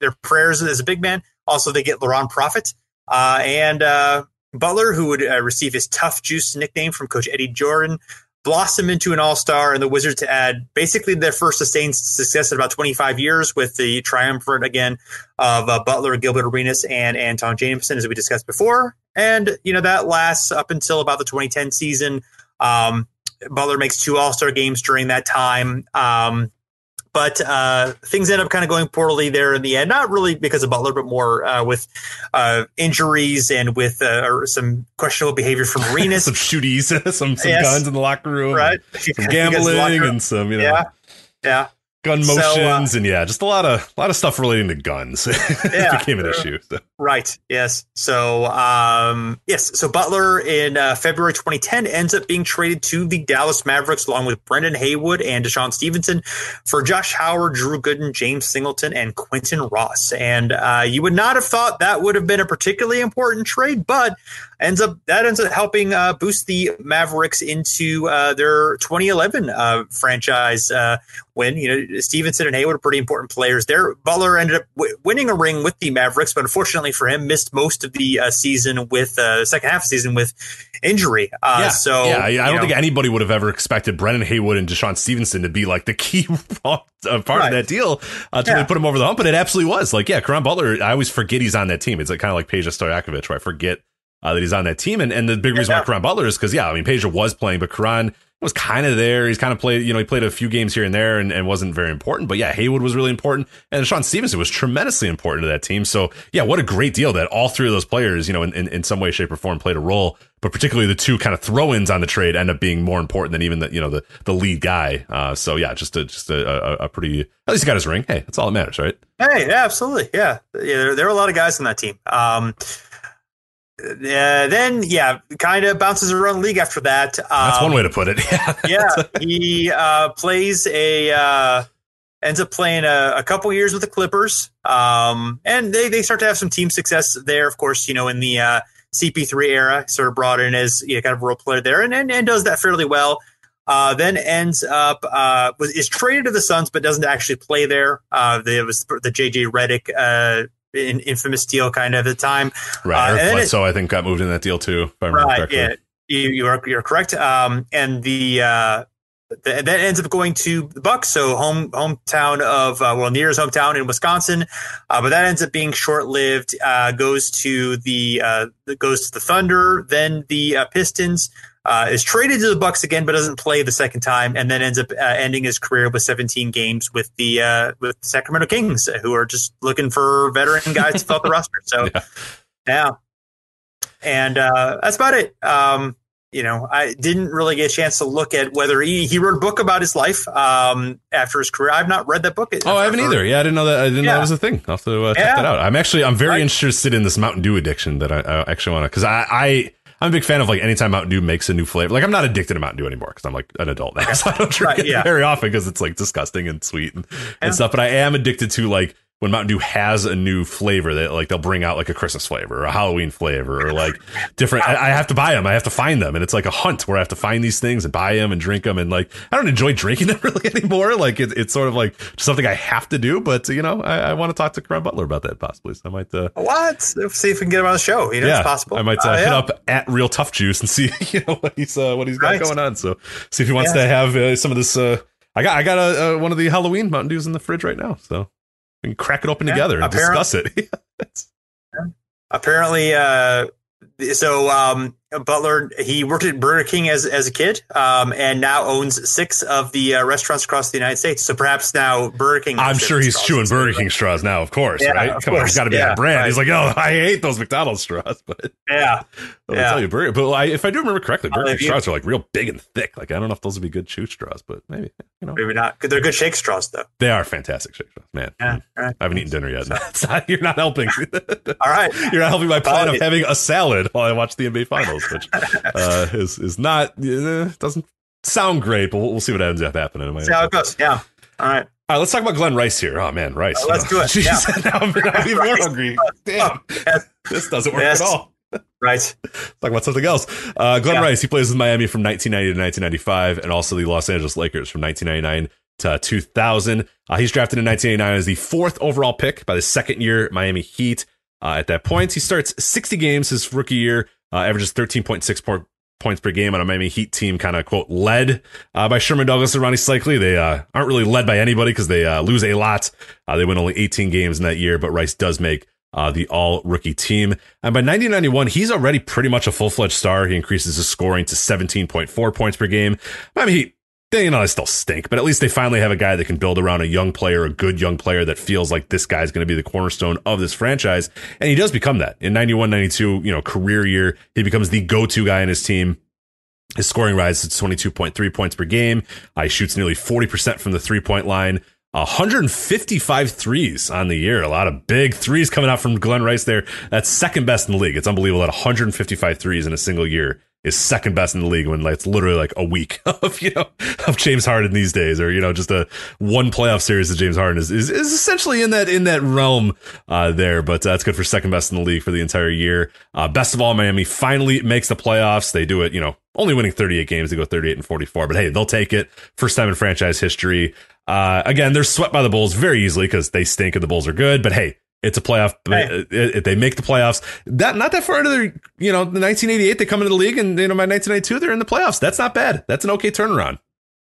their prayers as a big man. Also, they get Laron Profit uh, and uh, Butler, who would uh, receive his Tough Juice nickname from Coach Eddie Jordan, blossom into an All Star, and the Wizards add basically their first sustained success in about 25 years with the triumvirate again of Butler, Gilbert Arenas, and Antawn Jamison, as we discussed before. And you know that lasts up until about the 2010 season. Um, Butler makes two All Star games during that time. Um, but uh, things end up kind of going poorly there in the end. Not really because of Butler, but more uh, with uh, injuries and with uh, some questionable behavior from Arenas. [LAUGHS] some shooties, [LAUGHS] some, some yes. guns in the locker room, right? Some [LAUGHS] gambling and some, you know. Yeah. Yeah gun motions so, uh, and yeah, just a lot of a lot of stuff relating to guns [LAUGHS] yeah, became an issue. So. Right. Yes. So um, yes. So Butler in uh, February 2010 ends up being traded to the Dallas Mavericks along with Brendan Haywood and DeShawn Stevenson for Josh Howard, Drew Gooden, James Singleton, and Quinton Ross. And uh, you would not have thought that would have been a particularly important trade, but ends up that ends up helping uh, boost the Mavericks into uh, their 2011 uh, franchise uh, win. You know, Stevenson and Haywood are pretty important players there. Butler ended up w- winning a ring with the Mavericks, but unfortunately for him, missed most of the uh, season with uh, the second half of the season with injury. yeah, so yeah, I, don't know. think anybody would have ever expected Brendan Haywood and DeShawn Stevenson to be like the key [LAUGHS] part right. of that deal to yeah. really put him over the hump, but it absolutely was. Like, yeah, Caron Butler, I always forget he's on that team. It's like kind of like Peja Stojakovic, where I forget uh, that he's on that team. And and the big reason yeah. why Caron Butler is because yeah, I mean Peja was playing, but Caron was kind of there. He's kind of played, you know, he played a few games here and there and, and wasn't very important. But yeah, Haywood was really important. And Sean Stevenson was tremendously important to that team. So yeah, what a great deal that all three of those players, you know, in, in, in some way, shape, or form played a role. But particularly the two kind of throw ins on the trade end up being more important than even the, you know, the, the lead guy. Uh, so yeah, just a, just a, a, a pretty, at least he got his ring. Hey, that's all that matters, right? Hey, yeah, absolutely. Yeah. Yeah. There, there were a lot of guys on that team. Um, uh, then yeah, kind of bounces around the league after that. Um, That's one way to put it. [LAUGHS] Yeah, yeah. He uh, plays a uh, ends up playing a, a, couple years with the Clippers, um, and they they start to have some team success there. Of course, you know in the uh, CP3 era, sort of brought in as you know, kind of a role player there, and, and and does that fairly well. Uh, then ends up uh, was is traded to the Suns, but doesn't actually play there. Uh, there was the JJ Redick in, infamous deal kind of at the time. Right. Uh, Eric Bledsoe, I think, got moved in that deal too. right. Yeah. You, you are you're correct. Um, and the, uh, the, that ends up going to the Bucks, so home hometown of uh, well near his hometown in Wisconsin, uh, but that ends up being short lived. Uh, goes to the uh, goes to the Thunder, then the uh, Pistons, uh, is traded to the Bucks again, but doesn't play the second time, and then ends up uh, ending his career with 17 games with the uh, with the Sacramento Kings, who are just looking for veteran guys to fill the [LAUGHS] roster. So, yeah, yeah. and uh, that's about it. Um, you know, I didn't really get a chance to look at whether he, he wrote a book about his life um, after his career. I've not read that book. Oh, I haven't either. Yeah, I didn't know that. I didn't yeah. know that was a thing. I'll have to uh, check yeah. that out. I'm actually I'm very interested in this Mountain Dew addiction that I, I actually want to because I, I I'm a big fan of like anytime Mountain Dew makes a new flavor. Like I'm not addicted to Mountain Dew anymore because I'm like an adult now, [LAUGHS] so I don't drink right, yeah. it very often because it's like disgusting and sweet and, yeah. and stuff. But I am addicted to like when Mountain Dew has a new flavor that like they'll bring out like a Christmas flavor or a Halloween flavor or like different. I, I, have to buy them. I have to find them, and it's like a hunt where I have to find these things and buy them and drink them. And like I don't enjoy drinking [LAUGHS] them really anymore. Like it, it's sort of like something I have to do. But you know, I, I want to talk to Caron Butler about that possibly. So I might. Uh, what? see if we can get him on the show. You know, yeah, it's possible. I might uh, uh, hit yeah. up at Real Tough Juice and [LAUGHS] see you know what he's uh, what he's got right. going on. So see if he wants yeah. to have uh, some of this. Uh, I got I got a, one of the Halloween Mountain Dews in the fridge right now. So and crack it open yeah, together and discuss it. [LAUGHS] apparently, uh, so um, Butler, he worked at Burger King as, as a kid, um, and now owns six of the uh, restaurants across the United States. So perhaps now Burger King. I'm sure he's chewing Burger King straws now, of course, Yeah, right? of Come on, course. he's got to be Yeah, that brand. right. He's like, oh, I hate those McDonald's straws, [LAUGHS] but Yeah, I'll Yeah. tell you, Burger. But I, if I do remember correctly, Burger King straws are like real big and thick. Like I don't know if those would be good chew straws, but maybe you know maybe not. They're good shake straws, though. they are fantastic shake straws, man. Yeah, all right. I haven't eaten dinner yet. Not- [LAUGHS] you're not helping. All right. [LAUGHS] You're not helping my plan of having a salad while I watch the NBA Finals, which uh, is is not uh, doesn't sound great, but we'll, we'll see what ends up happening. See how it goes. Yeah. All right. All right, let's talk about Glenn Rice here. Oh man, Rice. Oh, let's do it. Jeez, now I'm, I'm even more [LAUGHS] hungry. Damn, Yes. this doesn't work Yes. at all. Right. [LAUGHS] Talk about something else. Uh, Glenn Yeah. Rice, he plays with Miami from 1990 to 1995, and also the Los Angeles Lakers from 1999 to 2000. Uh, he's drafted in 1989 as the fourth overall pick by the second year Miami Heat. Uh, at that point, he starts 60 games his rookie year, uh, averages 13.6 po- points per game on a Miami Heat team, kind of quote led uh, by Sherman Douglas and Rony Seikaly. They uh, aren't really led by anybody because they uh, lose a lot. Uh, they win only 18 games in that year, but Rice does make uh, the all rookie team. And by 1991, he's already pretty much a full fledged star. He increases his scoring to 17.4 points per game. I mean, he, they, you know, they still stink, but at least they finally have a guy that can build around a young player, a good young player that feels like this guy's going to be the cornerstone of this franchise. And he does become that in 91, 92, you know, career year. He becomes the go to guy in his team. His scoring rises to 22.3 points per game. Uh, he shoots nearly 40% from the three point line. 155 threes on the year. A lot of big threes coming out from Glenn Rice there. That's second best in the league. It's unbelievable that 155 threes in a single year is second best in the league when like, it's literally like a week [LAUGHS] of, you know, of James Harden these days or, you know, just a one playoff series of James Harden is, is, is essentially in that, in that realm, uh, there. But uh, that's good for second best in the league for the entire year. Uh, best of all, Miami finally makes the playoffs. They do it, you know, only winning 38 games. They go 38 and 44, but hey, they'll take it. First time in franchise history. Uh, again, they're swept by the Bulls very easily because they stink and the Bulls are good. But hey, it's a playoff. Hey. If they make the playoffs, that not that far into their, you know, the 1988 they come into the league, and you know by 1992 they're in the playoffs. That's not bad. That's an okay turnaround.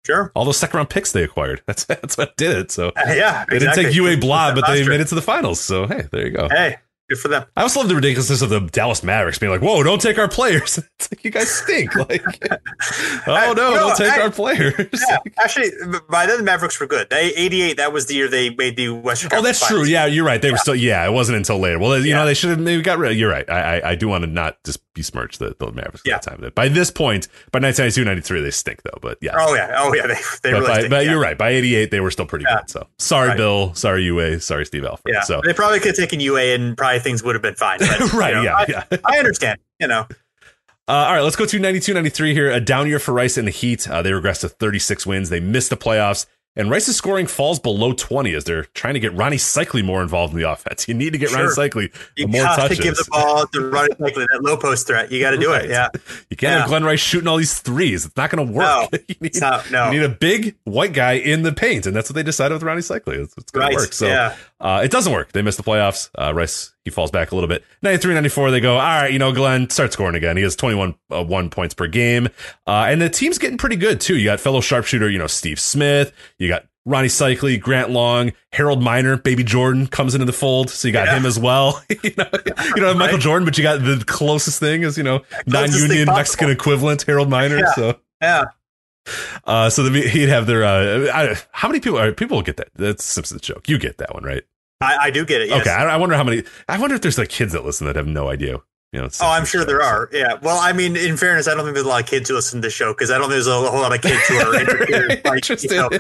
Sure. All those second round picks they acquired. That's [LAUGHS] that's what did it. So Uh, yeah. they exactly. didn't take Uwe Blab, but they made it to the finals. So hey, there you go. Hey, good for them. I also love the ridiculousness of the Dallas Mavericks being like, "Whoa, don't take our players." [LAUGHS] It's like you guys stink. [LAUGHS] Like, [LAUGHS] oh no, know, don't take I- our players. Yeah, actually, by then the Mavericks were good. They 88. That was the year they made the Western. Oh, that's true. Yeah, you're right. They were still. Yeah, it wasn't until later. Well, you Yeah. know, they should have maybe got rid. You're right. I I, I do want to not just besmirch the, the Mavericks Yeah. at that time. By this point, by 1992, 93, they stink though. But yeah, Oh yeah. Oh yeah. They they but, really. by, stink, but yeah. you're right. By 88, they were still pretty Yeah. good. So sorry, Right. Bill. Sorry, Uwe. Sorry, Steve Alford. Yeah. So They probably could have taken Uwe and probably things would have been fine. But, [LAUGHS] you right. know, yeah. I, yeah. I understand. You know. Uh, all right, let's go to 92 93 here. A down year for Rice and the Heat. Uh, they regress to 36 wins. They missed the playoffs. And Rice's scoring falls below 20 as they're trying to get Rony Seikaly more involved in the offense. You need to get Rony Sure. Seikaly You more touches. to give the ball to Rony Seikaly, that low post threat. You got to do Right. it. Yeah. You can't Yeah. have Glenn Rice shooting all these threes. It's not going to work. No, [LAUGHS] you, need, not, no. you need a big white guy in the paint, and that's what they decided with Rony Seikaly. It's, it's going right. to work. So yeah. Uh, it doesn't work. They miss the playoffs. Uh, Rice he falls back a little bit. 93, 94, they go, all right, you know, Glenn, start scoring again. He has 21 uh, one points per game. Uh, and the team's getting pretty good too. You got fellow sharpshooter, you know, Steve Smith. You got Rony Seikaly, Grant Long, Harold Miner, Baby Jordan comes into the fold. So you got Yeah. him as well. [LAUGHS] you know, you don't have Michael Right. Jordan, but you got the closest thing is, you know, non-union. Mexican equivalent, Harold Miner. Yeah. So, Yeah. uh, so the, he'd have their, uh, I, how many people are, people get that. That's Simpsons joke. You get that one, right? I, I do get it. Yes. Okay. I, I wonder how many, I wonder if there's like kids that listen that have no idea. You know, Oh, I'm sure there are. Yeah. Well, I mean, in fairness, I don't think there's a lot of kids who listen to the show because I don't think there's a whole lot of kids who are [LAUGHS] interested, like, Interested. you know,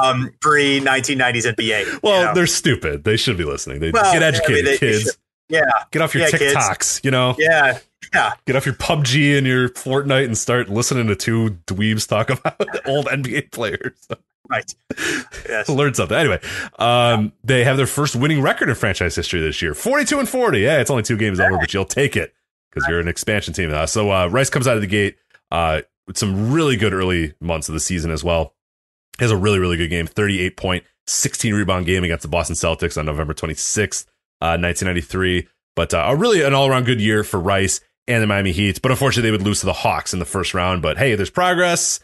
um, pre 1990s NBA. you Well, know? they're stupid. They should be listening. They Well, get yeah, I mean, they- they kids. should. yeah, Get off your Yeah, kids. TikToks. You know, yeah, yeah. get off your PUBG and your Fortnite and start listening to two dweebs talk about [LAUGHS] old NBA players. Right. Yes. [LAUGHS] Learn something. Anyway, um, they have their first winning record in franchise history this year 42 and 40. Yeah, it's only two games over, but you'll take it because you're an expansion team. Uh, so uh, Rice comes out of the gate uh, with some really good early months of the season as well. He has a really, really good game 38 point, 16 rebound game against the Boston Celtics on November 26th, uh, 1993. But uh, a really an all around good year for Rice and the Miami Heat. But unfortunately, they would lose to the Hawks in the first round. But hey, there's progress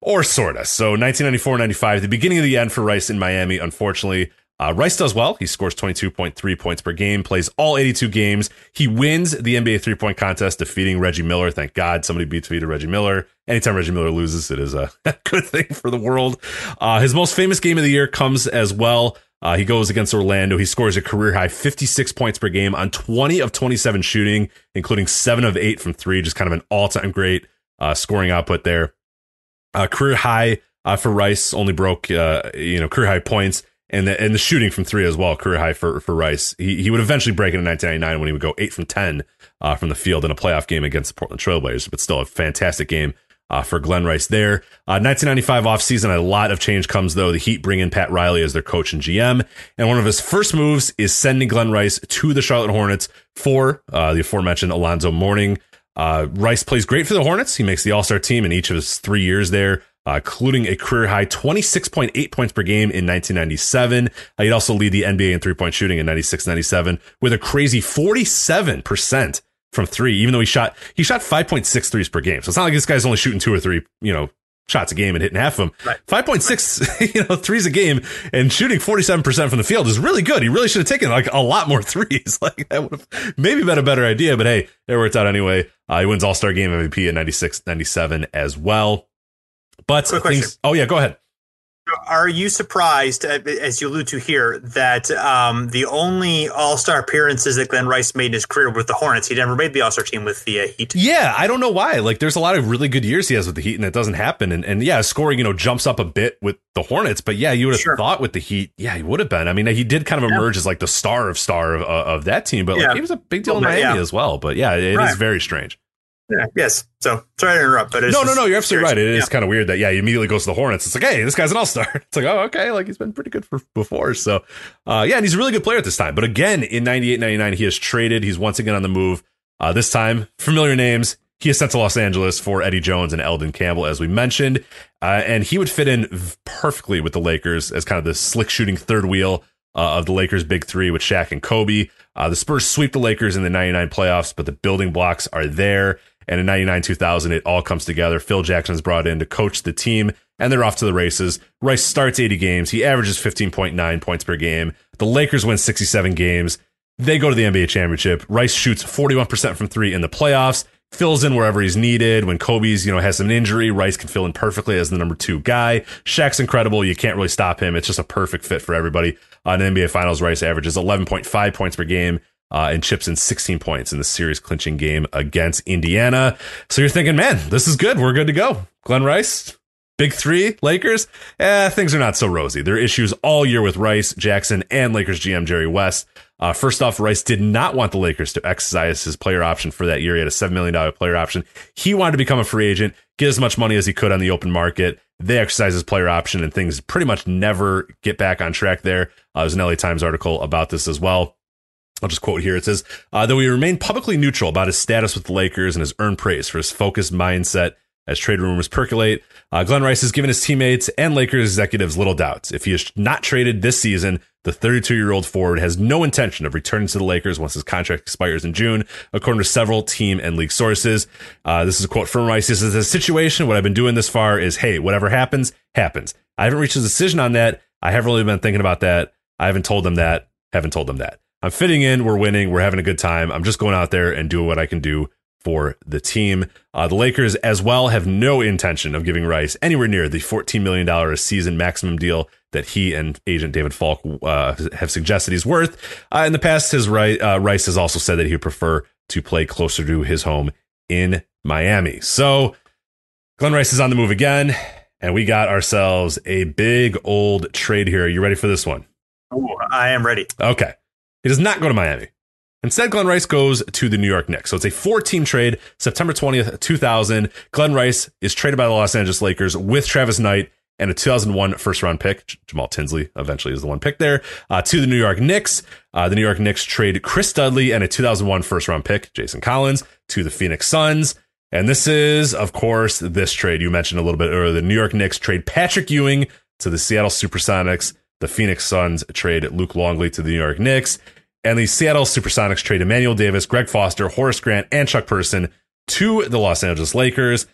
or sorta. So 1994 95, the beginning of the end for Rice in Miami, unfortunately. Uh, Rice does well. He scores 22.3 points per game, plays all 82 games. He wins the NBA three point contest, defeating Reggie Miller. Thank God somebody beats defeated Reggie Miller. Anytime Reggie Miller loses, it is a [LAUGHS] good thing for the world. Uh, his most famous game of the year comes as well. Uh, he goes against Orlando. He scores a career high 56 points per game on 20 of 27 shooting, including seven of eight from three. Just kind of an all time great uh, scoring output there. Uh, career high uh, for Rice only broke, uh, you know, career high points and the, and the shooting from three as well, career high for, for Rice. He, he would eventually break it in 1999 when he would go eight from 10 uh, from the field in a playoff game against the Portland Trailblazers, but still a fantastic game uh, for Glenn Rice there. Uh, 1995 offseason, a lot of change comes though. The Heat bring in Pat Riley as their coach and GM. And one of his first moves is sending Glenn Rice to the Charlotte Hornets for uh, the aforementioned Alonzo Mourning. Uh, Rice plays great for the Hornets. He makes the All Star team in each of his three years there uh, including a career high 26.8 points per game in 1997. Uh, he'd also lead the NBA in three point shooting in 96 97 with a crazy 47% from three, even though he shot, he shot 5.6 threes per game. So it's not like this guy's only shooting two or three, you know, shots a game and hitting half of them. Right. 5.6, right. [LAUGHS] you know, threes a game and shooting 47% from the field is really good. He really should have taken like a lot more [LAUGHS] threes. [LAUGHS] like that would have maybe been a better idea, but hey, it worked out anyway. Uh, he wins All Star Game MVP in 96 97 as well. But things, oh yeah, go ahead. Are you surprised, uh, as you allude to here, that um, the only All Star appearances that Glenn Rice made in his career with the Hornets, he never made the All Star team with the uh, Heat? Yeah, I don't know why. Like, there's a lot of really good years he has with the Heat, and it doesn't happen. And, and yeah, scoring, you know, jumps up a bit with the Hornets, but yeah, you would have sure. thought with the Heat, yeah, he would have been. I mean, he did kind of emerge yeah. as like the star of star of, uh, of that team, but like, yeah. he was a big deal well, in Miami yeah. as well. But yeah, it right. is very strange. Yeah, yes. So sorry to interrupt, but no, no, no. You're absolutely right. It is yeah. kind of weird that yeah, he immediately goes to the Hornets. It's like, hey, this guy's an all star. [LAUGHS] It's like, oh, okay, like he's been pretty good for before. So, uh, yeah, and he's a really good player at this time. But again, in 98, 99, he has traded. He's once again on the move. Uh, this time, familiar names. He is sent to Los Angeles for Eddie Jones and Elden Campbell, as we mentioned, uh, and he would fit in perfectly with the Lakers as kind of the slick shooting third wheel uh, of the Lakers' big three with Shaq and Kobe. Uh, the Spurs sweep the Lakers in the 99 playoffs, but the building blocks are there. And in 99 2000, it all comes together. Phil Jackson's brought in to coach the team, and they're off to the races. Rice starts 80 games. He averages 15.9 points per game. The Lakers win 67 games. They go to the NBA championship. Rice shoots 41% from three in the playoffs, fills in wherever he's needed. When Kobe's, you know, has an injury, Rice can fill in perfectly as the number two guy. Shaq's incredible. You can't really stop him. It's just a perfect fit for everybody. On NBA Finals, Rice averages 11.5 points per game uh, and chips in 16 points in the series clinching game against Indiana. So you're thinking, man, this is good. We're good to go. Glenn Rice, Big three, Lakers, eh, things are not so rosy. There are issues all year with Rice, Jackson, and Lakers GM Jerry West. Uh, first off, Rice did not want the Lakers to exercise his player option for that year. He had a $7 million player option. He wanted to become a free agent, get as much money as he could on the open market. They exercise his player option, and things pretty much never get back on track there. Uh, there's an LA Times article about this as well. I'll just quote here. It says, uh, though he remained publicly neutral about his status with the Lakers and has earned praise for his focused mindset as trade rumors percolate, uh, Glenn Rice has given his teammates and Lakers executives little doubts. If he is not traded this season, the 32 year old forward has no intention of returning to the Lakers once his contract expires in June, according to several team and league sources. Uh, this is a quote from Rice. This is a situation. What I've been doing this far is, hey, whatever happens, happens. I haven't reached a decision on that. I haven't really been thinking about that. I haven't told them that. Haven't told them that. I'm fitting in. We're winning. We're having a good time. I'm just going out there and doing what I can do for the team. Uh, the Lakers, as well, have no intention of giving Rice anywhere near the $14 million a season maximum deal that he and agent David Falk uh, have suggested he's worth. Uh, in the past, his uh, Rice has also said that he would prefer to play closer to his home in Miami. So Glenn Rice is on the move again, and we got ourselves a big old trade here. Are you ready for this one? I am ready. Okay. He does not go to Miami. Instead, Glenn Rice goes to the New York Knicks. So it's a four team trade, September 20th, 2000. Glenn Rice is traded by the Los Angeles Lakers with Travis Knight and a 2001 first round pick. Jamal Tinsley eventually is the one pick there uh, to the New York Knicks. Uh, the New York Knicks trade Chris Dudley and a 2001 first round pick, Jason Collins, to the Phoenix Suns. And this is, of course, this trade you mentioned a little bit earlier. The New York Knicks trade Patrick Ewing to the Seattle Supersonics. The Phoenix Suns trade Luke Longley to the New York Knicks. And the Seattle Supersonics trade Emmanuel Davis, Greg Foster, Horace Grant, and Chuck Person to the Los Angeles Lakers.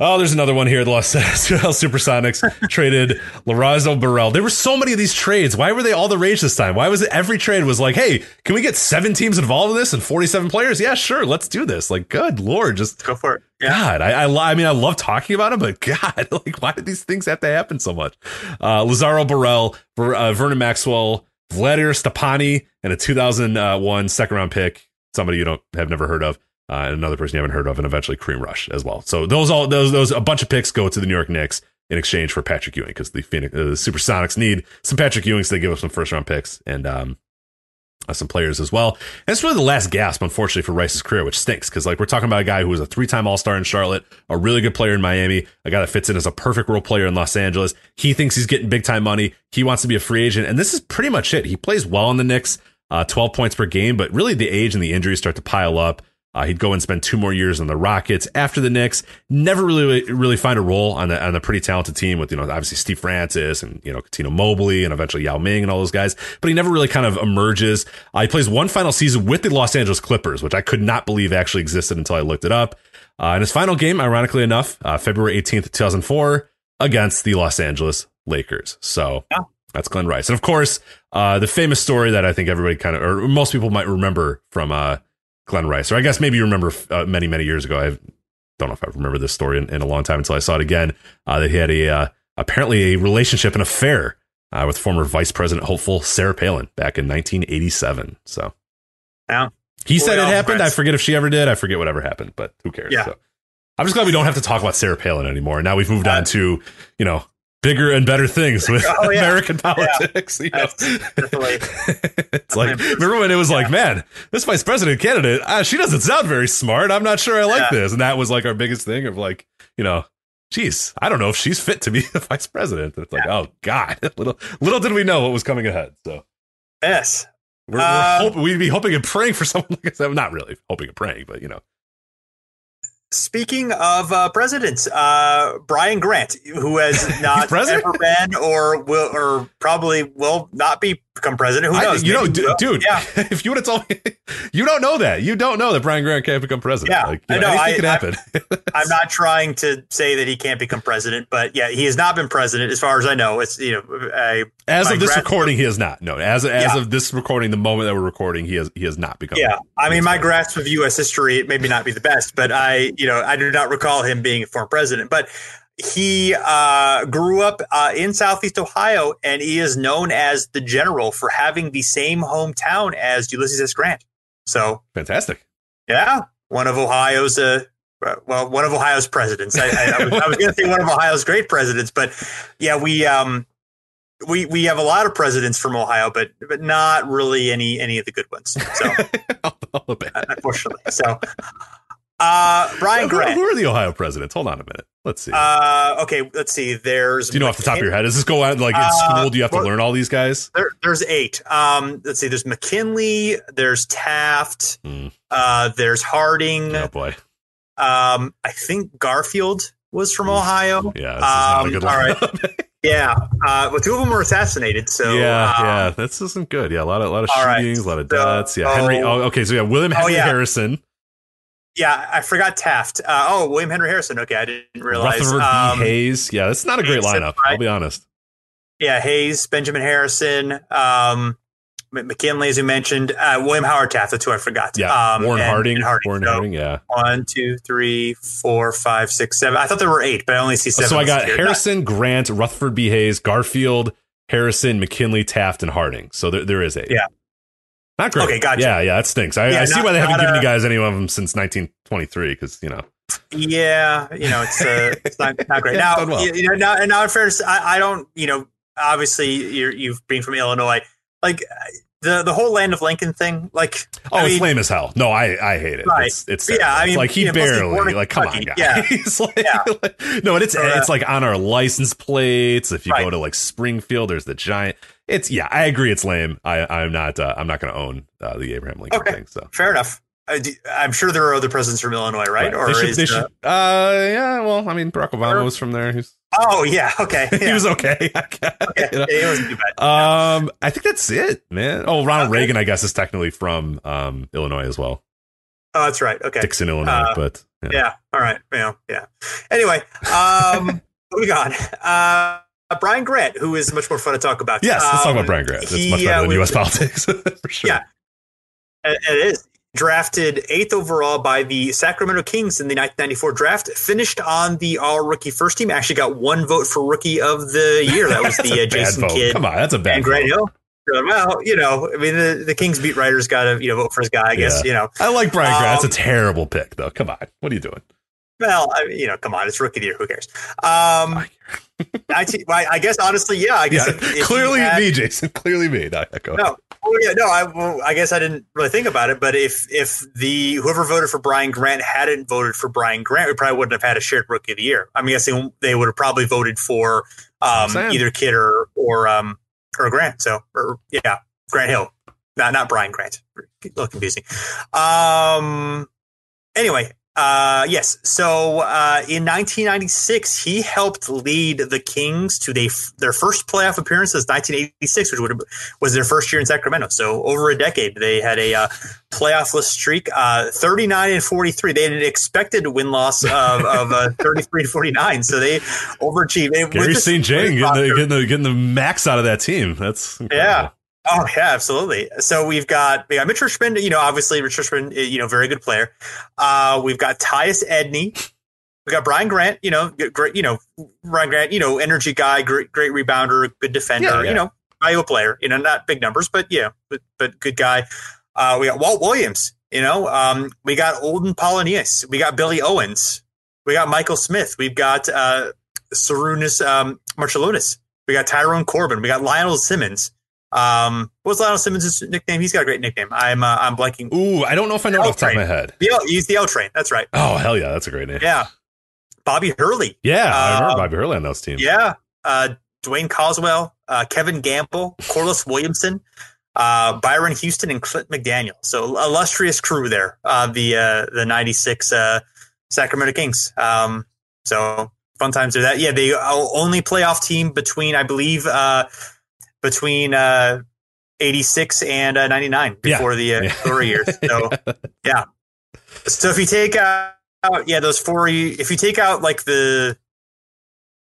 Oh, there's another one here. The Los [LAUGHS] Angeles Supersonics [LAUGHS] traded Lorenzo Burrell. There were so many of these trades. Why were they all the rage this time? Why was it every trade was like, hey, can we get seven teams involved in this and 47 players? Yeah, sure, let's do this. Like, good lord, just go for it. Yeah. God, I, I, I mean, I love talking about him, but [LAUGHS] God, like, why did these things have to happen so much? Uh, Lazaro Borrell, uh, Vernon Maxwell, Vladimir Stepania, and a 2001 second round pick, somebody you don't have never heard of uh, and another person you haven't heard of, and eventually Kareem Rush as well. So those all those those a bunch of picks go to the New York Knicks in exchange for Patrick Ewing because the Phoenix uh, the Supersonics need some Patrick Ewing, so they give up some first round picks and um uh, some players as well. And it's really the last gasp, unfortunately, for Rice's career, which stinks because like we're talking about a guy who was a three time All Star in Charlotte, a really good player in Miami, a guy that fits in as a perfect role player in Los Angeles. He thinks he's getting big time money. He wants to be a free agent, and this is pretty much it. He plays well in the Knicks. Uh, 12 points per game, but really the age and the injuries start to pile up. Uh, he'd go and spend two more years on the Rockets after the Knicks. Never really, really find a role on the on the pretty talented team with you know obviously Steve Francis and you know Cuttino Mobley and eventually Yao Ming and all those guys. But he never really kind of emerges. Uh, he plays one final season with the Los Angeles Clippers, which I could not believe actually existed until I looked it up. Uh, in his final game, ironically enough, uh, February eighteenth, two thousand four, against the Los Angeles Lakers. So. Yeah. That's Glenn Rice. And of course, uh, the famous story that I think everybody kind of, or most people might remember from uh, Glenn Rice. Or I guess maybe you remember uh, many, many years ago. I don't know if I remember this story in, in a long time until I saw it again. Uh, that he had a uh, apparently a relationship, an affair uh, with former Vice President hopeful Sarah Palin back in 1987. So, yeah, he said it happened. Friends. I forget if she ever did. I forget whatever happened, but who cares? Yeah. So, I'm just glad we don't have to talk about Sarah Palin anymore. Now we've moved on to, you know, bigger and better things with [LAUGHS] oh, yeah. American politics. Yeah. know, [LAUGHS] it's like remember when it was yeah. like, man, this vice president candidate, uh, she doesn't sound very smart. I'm not sure I like this, and that was like our biggest thing of like, you know. Geez, I don't know if she's fit to be [LAUGHS] the vice president. It's like, oh God, little little did we know what was coming ahead. So, yes, we're, we're uh, hoping, we'd be hoping and praying for someone like that. Not really hoping and praying, but you know, Speaking of uh, presidents, uh, Brian Grant, who has [LAUGHS] not ever been or will or probably will not be become president. Who knows? I, you know, d- dude. Yeah. [LAUGHS] if you would have told me, you don't know that. You don't know that Brian Grant can't become president. Yeah, like, you know, I know. I, can happen. [LAUGHS] I'm not trying to say that he can't become president, but yeah, he has not been president as far as I know. It's you know, I, as of this recording, he has not. No, as as yeah. of this recording, the moment that we're recording, he has he has not become. Yeah, I mean, my grasp of U.S. history maybe not be the best, but I you know I do not recall him being a former president, but he uh, grew up uh, in Southeast Ohio, and he is known as the general for having the same hometown as Ulysses S. Grant. So fantastic. Yeah, one of Ohio's uh, well, one of Ohio's presidents. I, I, I was, was going to say one of Ohio's great presidents, but yeah, we um we we have a lot of presidents from Ohio, but but not really any any of the good ones. So [LAUGHS] unfortunately, so uh, Brian Grant. Who, who, are the Ohio presidents? Hold on a minute. Let's see. Uh, okay, let's see. There's. Do you know McKin- off the top of your head? Does this go out like in uh, school? Do you have to learn all these guys? There, there's eight. Um, let's see. There's McKinley. There's Taft. Mm. Uh, there's Harding. Oh boy. Um, I think Garfield was from Ohio. Yeah, this is not a um, All right. [LAUGHS] Yeah, uh, well, two of them were assassinated. So yeah, um, yeah, this isn't good. Yeah, a lot of a lot of shootings, right. a lot of deaths. yeah, Henry. Oh, okay, so yeah, William Henry oh, yeah. Harrison. Yeah, I forgot Taft. Uh, oh, William Henry Harrison. Okay, I didn't realize. Rutherford um, B. Hayes. Yeah, that's not a great lineup. I'll be honest. Yeah, Hayes, Benjamin Harrison, um, McKinley, as you mentioned, uh, William Howard Taft. That's who I forgot. Yeah, um, Warren and, Harding. And Harding. Warren so Harding. Yeah. One, two, three, four, five, six, seven. I thought there were eight, but I only see seven. So I got Harrison, Grant, Rutherford B. Hayes, Garfield, Harrison, McKinley, Taft, and Harding. So there, there is eight. Yeah. Not great. Okay, gotcha. Yeah, yeah, that stinks. I, yeah, I see not, why they haven't given a, you guys any of them since 1923 because you know. Yeah, you know it's uh, [LAUGHS] it's not, not great. now, well. you know, now, now in fairness, I, I don't, you know, obviously you're you've been from Illinois, like the the whole land of Lincoln thing, like oh, I it's mean, lame as hell. No, I I hate it. Right. It's, it's yeah. I mean, like he barely like come on, guys. Yeah. [LAUGHS] like, yeah. like, [LAUGHS] no, and it's uh, it's like on our license plates. If you right. go to like Springfield, there's the giant. It's yeah. I agree. It's lame. I I'm not uh, I'm not going to own uh, the Abraham Lincoln okay. thing. So fair enough. I'm sure there are other presidents from Illinois, right? right. Or should, they should, uh, yeah. Well, I mean, Barack Obama was from there. He's Oh yeah, okay. [LAUGHS] Yeah. he was okay. [LAUGHS] okay. you know? He wasn't too bad. Um, I think that's it, man. Oh, Ronald okay. Reagan, I guess, is technically from um Illinois as well. Oh, that's right. Okay, Dixon, Illinois, uh, but Yeah. Yeah. All right. Yeah. Yeah. Anyway, um, [LAUGHS] moving on. Uh, Brian Grant, who is much more fun to talk about. Yes, let's talk about Um, Brian Grant. That's he, much better uh, than U.S. [LAUGHS] politics [LAUGHS] for sure. Yeah. It it is. Drafted eighth overall by the Sacramento Kings in the 1994 draft. Finished on the all rookie first team. Actually got one vote for rookie of the year. That was [LAUGHS] the uh, Jason vote. Kidd Come on, that's a bad and Grant. Hill. Well, you know, I mean, the, the Kings beat writers got to, you know, vote for his guy, I guess, Yeah. you know. I like Brian Grant. Um, That's a terrible pick, though. Come on, what are you doing? Well, I, you know, come on, it's rookie of the year. Who cares? Um, [LAUGHS] I, t- well, I guess honestly, yeah. I guess Yeah, if- if clearly had- me, Jason. Clearly me. No, go. No, oh yeah, no. I, well, I guess I didn't really think about it, but if if the whoever voted for Brian Grant hadn't voted for Brian Grant, we probably wouldn't have had a shared rookie of the year. I'm guessing they would have probably voted for um, either Kidd or or um or Grant. So or yeah, Grant Hill, not not Brian Grant. A little confusing. Um. Anyway, uh, yes. So uh, in 1996, he helped lead the Kings to they, their first playoff appearance since 1986, which would have, was their first year in Sacramento. So over a decade, they had a uh, playoffless streak, uh, 39 and 43. They had an expected win loss of, of uh, [LAUGHS] 33 to 49. So they overachieved. Garry St. Jean getting the, getting, the, getting the max out of that team. That's incredible. Yeah. Oh yeah, absolutely. So we've got we got Mitch Richmond. You know, obviously Mitch Richmond. You know, very good player. Uh, we've got Tyus Edney. We got Brian Grant. You know, great. You know, Brian Grant. You know, energy guy, great, great rebounder, good defender. Yeah, yeah. You know, valuable player. You know, not big numbers, but yeah, but but good guy. Uh, we got Walt Williams. You know, um, we got Olden Polynice. We got Billy Owens. We got Michael Smith. We've got uh, Sarunas um, Marciulionis. We got Tyrone Corbin. We got Lionel Simmons. Um, what's Lionel Simmons' nickname? He's got a great nickname. I'm uh, I'm blanking. Ooh, I don't know if I know off the top of my head. The L, he's the L train. That's right. Oh hell yeah, that's a great name. Yeah. Bobby Hurley. Yeah, I remember Um, Bobby Hurley on those teams. Yeah. Uh, Duane Causwell, uh, Kevin Gamble, Corliss Williamson, uh, Byron Houston, and Clint McDaniel. So illustrious crew there. Uh, the uh, the '96 uh, Sacramento Kings. Um, so fun times are that. Yeah, the only playoff team between I believe uh, between uh, '86 and uh, '99 Yeah. before the uh, Yeah. years. [LAUGHS] So yeah. So if you take out, yeah, those four, if you take out like the,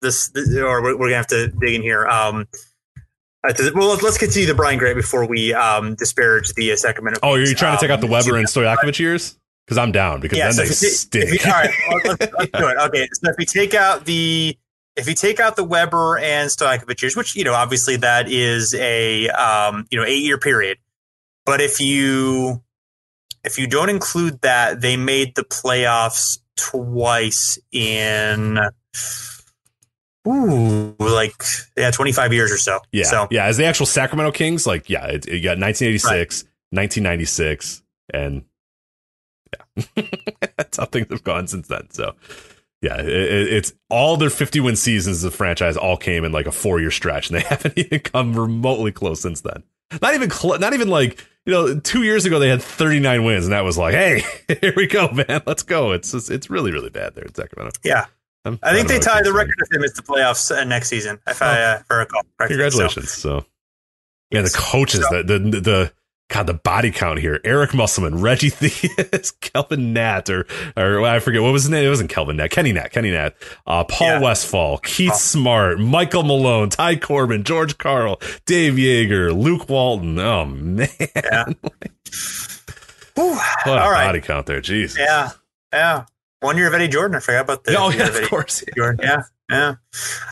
this, or we're, gonna have to dig in here. Um, uh, well, let's continue the Brian Grant before we um disparage the uh, Sacramento. Oh, are you Kings. trying to take out the Um, Webber and Stojakovic years? Because I'm down because yeah, then so they if you, stink. if you, all right, well, let's, let's do [LAUGHS] it. Okay, so if we take out the if you take out the Webber and Stojakovic years, which you know obviously that is a um, you know eight year period, but if you if you don't include that, they made the playoffs twice in ooh like yeah twenty five years or so. yeah, So yeah. As the actual Sacramento Kings, like yeah, it, you got 1986, 1996, and yeah, [LAUGHS] that's how things have gone since then. So yeah, it, it- it's all their 50 win seasons of the franchise all came in like a four year stretch, and they [LAUGHS] haven't even come remotely close since then. Not even cl- not even like you know two years ago they had 39 wins, and that was like, hey, [LAUGHS] here we go, man, let's go. It's just, it's really really bad there in Sacramento. yeah, I'm- I think don't they tie the record if they miss the playoffs uh, next season. If I uh, recall correctly. Congratulations. So, yeah, the coaches, So- the, the the God, the body count here: Eric Musselman, Reggie [LAUGHS] Theus, Calvin Natt, or or I forget what was his name. It wasn't Calvin Natt, Kenny Natt, Kenny Natt, uh, Paul Yeah. Westfall, Keith Oh. Smart, Michael Malone, Ty Corbin, George Karl, Dave Joerger, Luke Walton. Oh man, Yeah. [LAUGHS] Whew. what a All right. body count there. Jeez. Yeah, yeah. One year of Eddie Jordan. I forgot about the. oh yeah, of Eddie of course. Jordan. Yeah,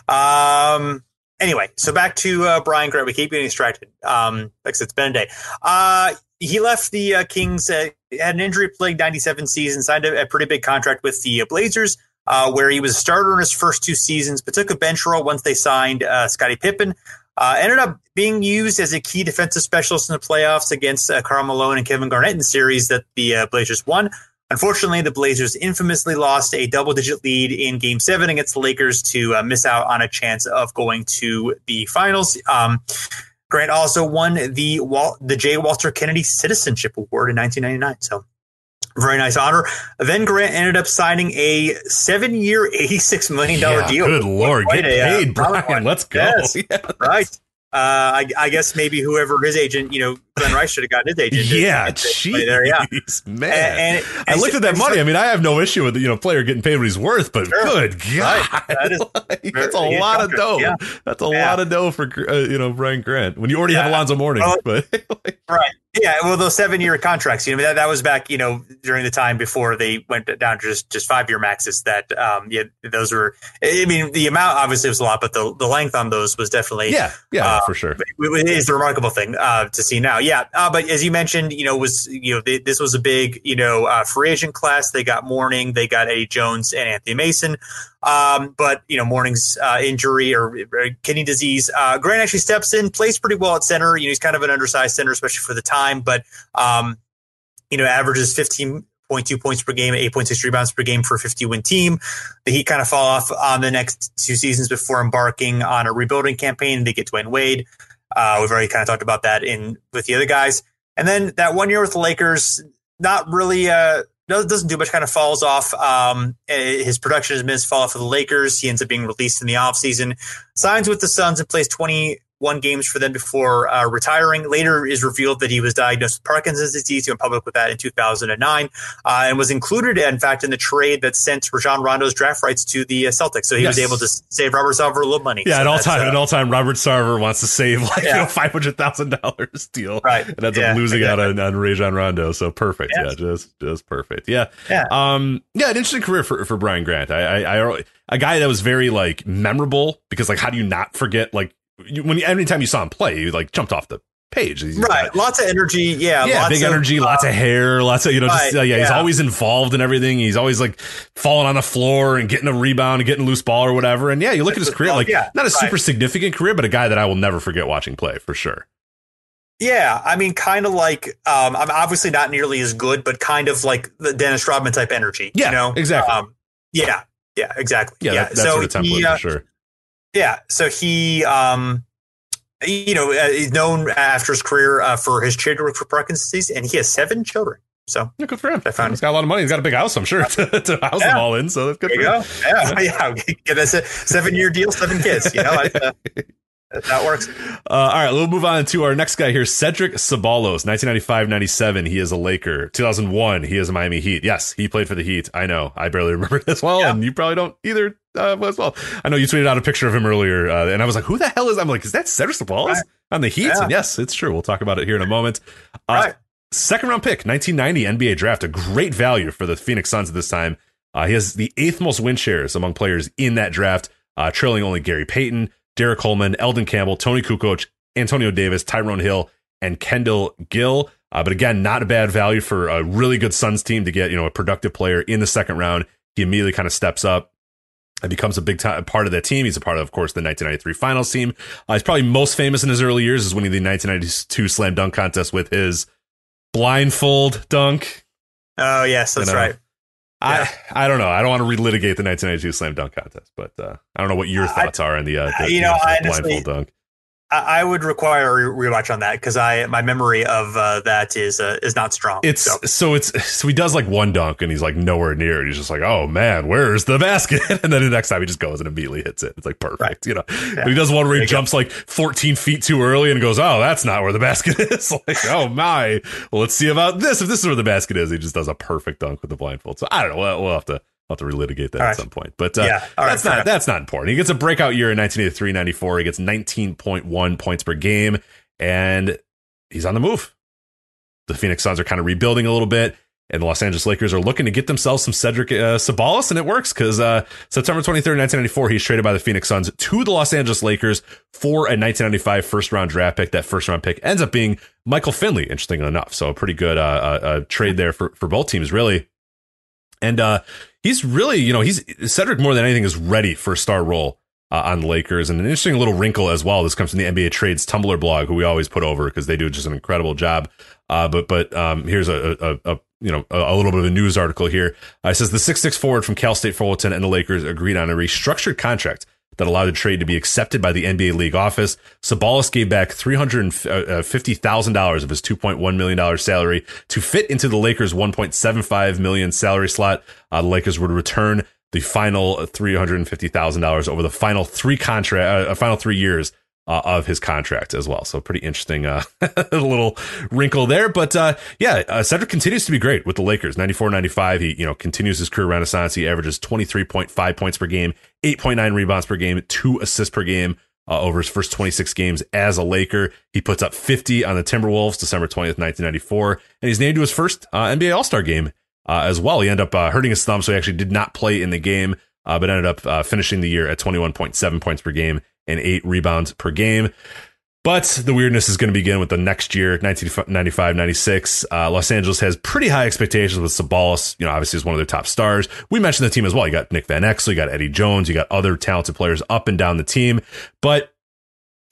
yeah. Um. Anyway, so back to uh, Brian Grant. We keep getting distracted. Um, like I said, it's been a day. Uh, he left the uh, Kings. Uh, had an injury-plagued '97 season. Signed a, a pretty big contract with the uh, Blazers, uh, where he was a starter in his first two seasons, but took a bench role once they signed Scottie Pippen. Ended up being used as a key defensive specialist in the playoffs against Karl Malone and Kevin Garnett in series that the Blazers won. Unfortunately, the Blazers infamously lost a double digit lead in game seven against the Lakers to uh, miss out on a chance of going to the finals. Um, Grant also won the Wal- the J. Walter Kennedy Citizenship Award in 1999. So, very nice honor. Then Grant ended up signing a seven year, $86 million Yeah, deal. Good lord, get a, uh, paid, prominent Brian. Let's go. Yes. [LAUGHS] Yeah. right. Uh, I, I guess maybe whoever his agent, you know, Glenn Rice should have gotten his agent. Yeah, jeez, there, yeah. man. And- and- I looked at that money. I mean, I have no issue with you know player getting paid what he's worth, but Sure. good god, Right. That is [LAUGHS] Like, that's a lot of dough. yeah. That's a Yeah. lot of dough for uh, you know Brian Grant when you already have Alonzo Mourning. But [LAUGHS] like, Right. Yeah. Well, those seven year contracts, you know, that, that was back, you know, during the time before they went down to just, just five year maxes that, um, yeah, those were, I mean, the amount obviously was a lot, but the, the length on those was definitely, yeah, yeah, Uh, for sure. it is the remarkable thing uh, to see now. Yeah, uh, but as you mentioned, you know, was you know this was a big you know uh, free agent class. They got Mourning, they got Eddie Jones and Anthony Mason. Um, but you know, Mourning's uh, injury or, or kidney disease. Uh, Grant actually steps in, plays pretty well at center. You know, he's kind of an undersized center, especially for the time. But um, you know, averages fifteen. 0.2 points per game, 8.6 rebounds per game for a 50 win team. The Heat kind of fall off on the next two seasons before embarking on a rebuilding campaign. They get Dwyane Wade. Uh, we've already kind of talked about that in with the other guys. And then that one year with the Lakers, not really uh, does- doesn't do much. Kind of falls off. Um, eh, his production has missed fall off for the Lakers. He ends up being released in the offseason. Signs with the Suns and plays 21 games for them before uh, retiring. Later is revealed that he was diagnosed with Parkinson's disease. He went public with that in 2009 uh, and was included, in fact, in the trade that sent Rajon Rondo's draft rights to the uh, Celtics. So he was able to save Robert Sarver a little money. Yeah, So an all time, uh, an all time. Robert Sarver wants to save like you know five hundred thousand dollars deal, Right. And ends Yeah, up losing exactly. out on, on Rajon Rondo. So perfect. Yeah. Yeah, just just perfect. Yeah, Yeah. Um, yeah, an interesting career for for Brian Grant. I, I, I a guy that was very like memorable because like how do you not forget like you, when you, anytime you saw him play, you like jumped off the page. He's Right, lots of energy. Yeah, yeah, big of, energy, uh, lots of hair, lots of you know, just uh, yeah, he's always involved in everything. He's always like falling on the floor and getting a rebound and getting a loose ball or whatever. And yeah, you look at his career, like Yeah, not a right. super significant career, but a guy that I will never forget watching play for sure. Yeah, I mean, kind of like um, I'm obviously not nearly as good, but kind of like the Dennis Rodman type energy. Yeah, you know? exactly. Um, yeah, yeah, exactly. Yeah, Yeah, that, that so sort of template he, uh, for sure. Yeah, so he, um, you know, uh, he's known after his career uh, for his children work for Parkinson's disease, and he has seven children. So Yeah, good for him. I found- He's got a lot of money. He's got a big house, I'm sure, [LAUGHS] to, to house them all in. So that's good there you for go. him. Yeah, [LAUGHS] yeah. Get us a seven year deal, seven kids. You know, like, uh, [LAUGHS] that works. Uh, all right, we'll move on to our next guy here, Cedric Ceballos, 1995-97. He is a Laker. 2001, he is a Miami Heat. Yes, he played for the Heat. I know. I barely remember it as well, Yeah. and you probably don't either uh, as well. I know you tweeted out a picture of him earlier, uh, and I was like, "Who the hell is?" I'm like, "Is that Cedric Ceballos Right. on the Heat?" Yeah. And yes, it's true. We'll talk about it here in a moment. Uh, Right. Second round pick, 1990 NBA draft, a great value for the Phoenix Suns at this time. Uh, he has the eighth most win shares among players in that draft, uh, trailing only Gary Payton, Derrick Coleman, Elden Campbell, Toni Kukoc, Antonio Davis, Tyrone Hill, and Kendall Gill. Uh, but again, not a bad value for a really good Suns team to get you know a productive player in the second round. He immediately kind of steps up and becomes a big time part of that team. He's a part of, of course, the 1993 Finals team. Uh, he's probably most famous in his early years is winning the 1992 Slam Dunk contest with his blindfold dunk. Oh yes, that's You know, right. I I don't know. I don't want to relitigate the 1992 Slam Dunk contest, but uh, I don't know what your I- thoughts are on the, uh, the you know, I honestly- blindfold dunk. I, I would require a rewatch on that because I my memory of uh, that is uh, is not strong. It's So, so it's so he does like one dunk and he's like nowhere near it. He's just like, oh man, where's the basket? [LAUGHS] And then the next time he just goes and immediately hits it. It's like perfect, Right. you know. But he does one where he you go. jumps like 14 feet too early and goes, oh, that's not where the basket [LAUGHS] is. [LAUGHS] like, oh my. Well, let's see about this. If this is where the basket is, he just does a perfect dunk with the blindfold. So I don't know. We'll, we'll have to. We'll have to relitigate that All at right. some point, but uh, Yeah. That's fair not that's not important. He gets a breakout year in 1983-94. He gets 19.1 points per game, and he's on the move. The Phoenix Suns are kind of rebuilding a little bit, and the Los Angeles Lakers are looking to get themselves some Cedric uh, Ceballos, and it works because uh, September 23rd, 1994, he's traded by the Phoenix Suns to the Los Angeles Lakers for a 1995 first round draft pick. That first round pick ends up being Michael Finley, interestingly enough. So a pretty good uh, uh, uh, trade there for, for both teams, really. And uh, he's really, you know, he's Cedric more than anything is ready for a star role uh, on the Lakers. And an interesting little wrinkle as well. This comes from the NBA Trades Tumblr blog, who we always put over because they do just an incredible job. Uh, but but um, here's a, a, a you know a, a little bit of a news article here. Uh, it says the six six forward from Cal State Fullerton and the Lakers agreed on a restructured contract that allowed the trade to be accepted by the NBA league office. Ceballos gave back three hundred fifty thousand dollars of his two point one million dollars salary to fit into the Lakers one point seven five million salary slot. Uh, the Lakers would return the final three hundred fifty thousand dollars over the final three contract, uh, final three years uh, of his contract as well. So pretty interesting uh, [LAUGHS] little wrinkle there. But uh, yeah, uh, Cedric continues to be great with the Lakers. 94 95. He, you know, continues his career renaissance. He averages 23.5 points per game, 8.9 rebounds per game, two assists per game. Uh, over his first 26 games as a Laker. He puts up 50 on the Timberwolves December 20th, 1994, and he's named to his first uh, NBA All Star game as well. He ended up hurting his thumb, so he actually did not play in the game, but ended up finishing the year at 21.7 points per game and eight rebounds per game. But the weirdness is going to begin with the next year, 1995 96. Uh, Los Angeles has pretty high expectations with Ceballos, you know, obviously is one of their top stars. We mentioned the team as well. You got Nick Van Exel, you got Eddie Jones, you got other talented players up and down the team. But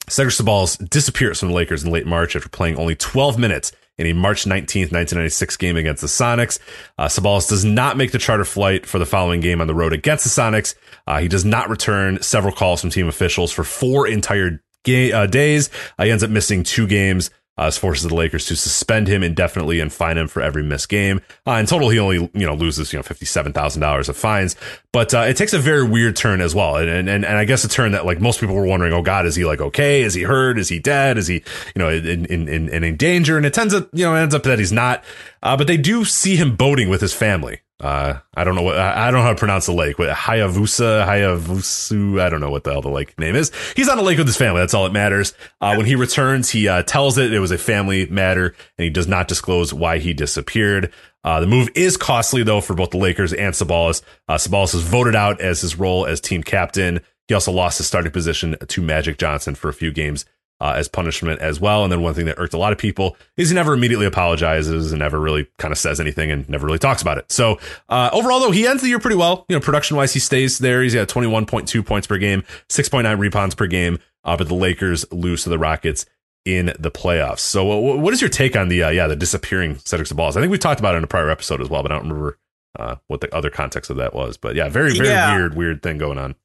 Cedric Ceballos disappears from the Lakers in late March after playing only 12 minutes in a March 19th, 1996 game against the Sonics. Uh, Ceballos does not make the charter flight for the following game on the road against the Sonics. Uh, he does not return several calls from team officials for four entire ga- uh, days. Uh, he ends up missing two games uh, forces the Lakers to suspend him indefinitely and fine him for every missed game. Uh, in total, he only you know loses you know fifty seven thousand dollars of fines, but uh, it takes a very weird turn as well, and, and and I guess a turn that like most people were wondering, oh God, is he like okay? Is he hurt? Is he dead? Is he you know in in in, in danger? And it ends up you know ends up that he's not, uh, but they do see him boating with his family. Uh, I don't know what I don't know how to pronounce the lake. What Hayavusa, Hayavusu. I don't know what the hell the lake name is. He's on a lake with his family. That's all that matters. Uh, when he returns, he uh, tells it it was a family matter, and he does not disclose why he disappeared. Uh, the move is costly though for both the Lakers and Ceballos. Uh, Ceballos was voted out as his role as team captain. He also lost his starting position to Magic Johnson for a few games uh, as punishment as well. And then one thing that irked a lot of people is he never immediately apologizes and never really kind of says anything and never really talks about it. So uh, overall, though, he ends the year pretty well. You know, production wise, he stays there. He's got 21.2 points per game, 6.9 rebounds per game. Uh, but the Lakers lose to the Rockets in the playoffs. So what is your take on the uh, yeah the disappearing Cedric Ceballos? I think we talked about it in a prior episode as well, but I don't remember uh, what the other context of that was. But yeah, very very yeah. weird weird thing going on.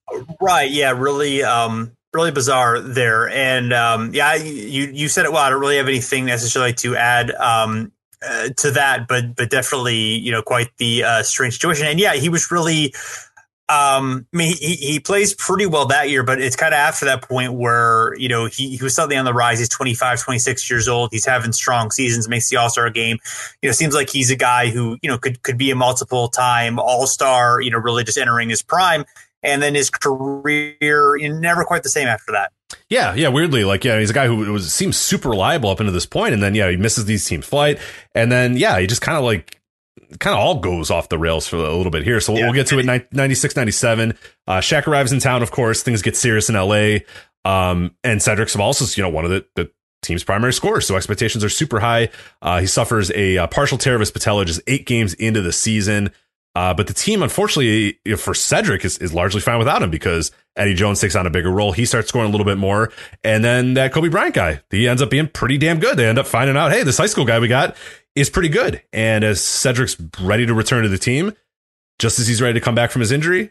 Right. Yeah. Really. Um, really bizarre there. And um, yeah, you you said it well. I don't really have anything necessarily to add um, uh, to that, but but definitely you know quite the uh, strange situation. And yeah, he was really. Um, I mean, he, he plays pretty well that year, but it's kind of after that point where, you know, he, he was suddenly on the rise. He's 25, 26 years old. He's having strong seasons, makes the All Star game. You know, seems like he's a guy who, you know, could, could be a multiple time All Star, you know, really just entering his prime and then his career never quite the same after that. Yeah, yeah, weirdly, like yeah, he's a guy who was seems super reliable up into this point, and then yeah, he misses these team flight, and then yeah, he just kind of like kind of all goes off the rails for a little bit here. So yeah. we'll get to it 96, 97. Uh, Shaq arrives in town, of course. Things get serious in LA. Um, and Cedric Ceballos is, you know, one of the, the team's primary scorers. So expectations are super high. Uh, he suffers a, a, partial tear of his patella just eight games into the season. Uh, but the team, unfortunately, for Cedric, is, is largely fine without him because Eddie Jones takes on a bigger role. He starts scoring a little bit more. And then that Kobe Bryant guy, he ends up being pretty damn good. They end up finding out, hey, this high school guy we got is pretty good. And as Cedric's ready to return to the team, just as he's ready to come back from his injury,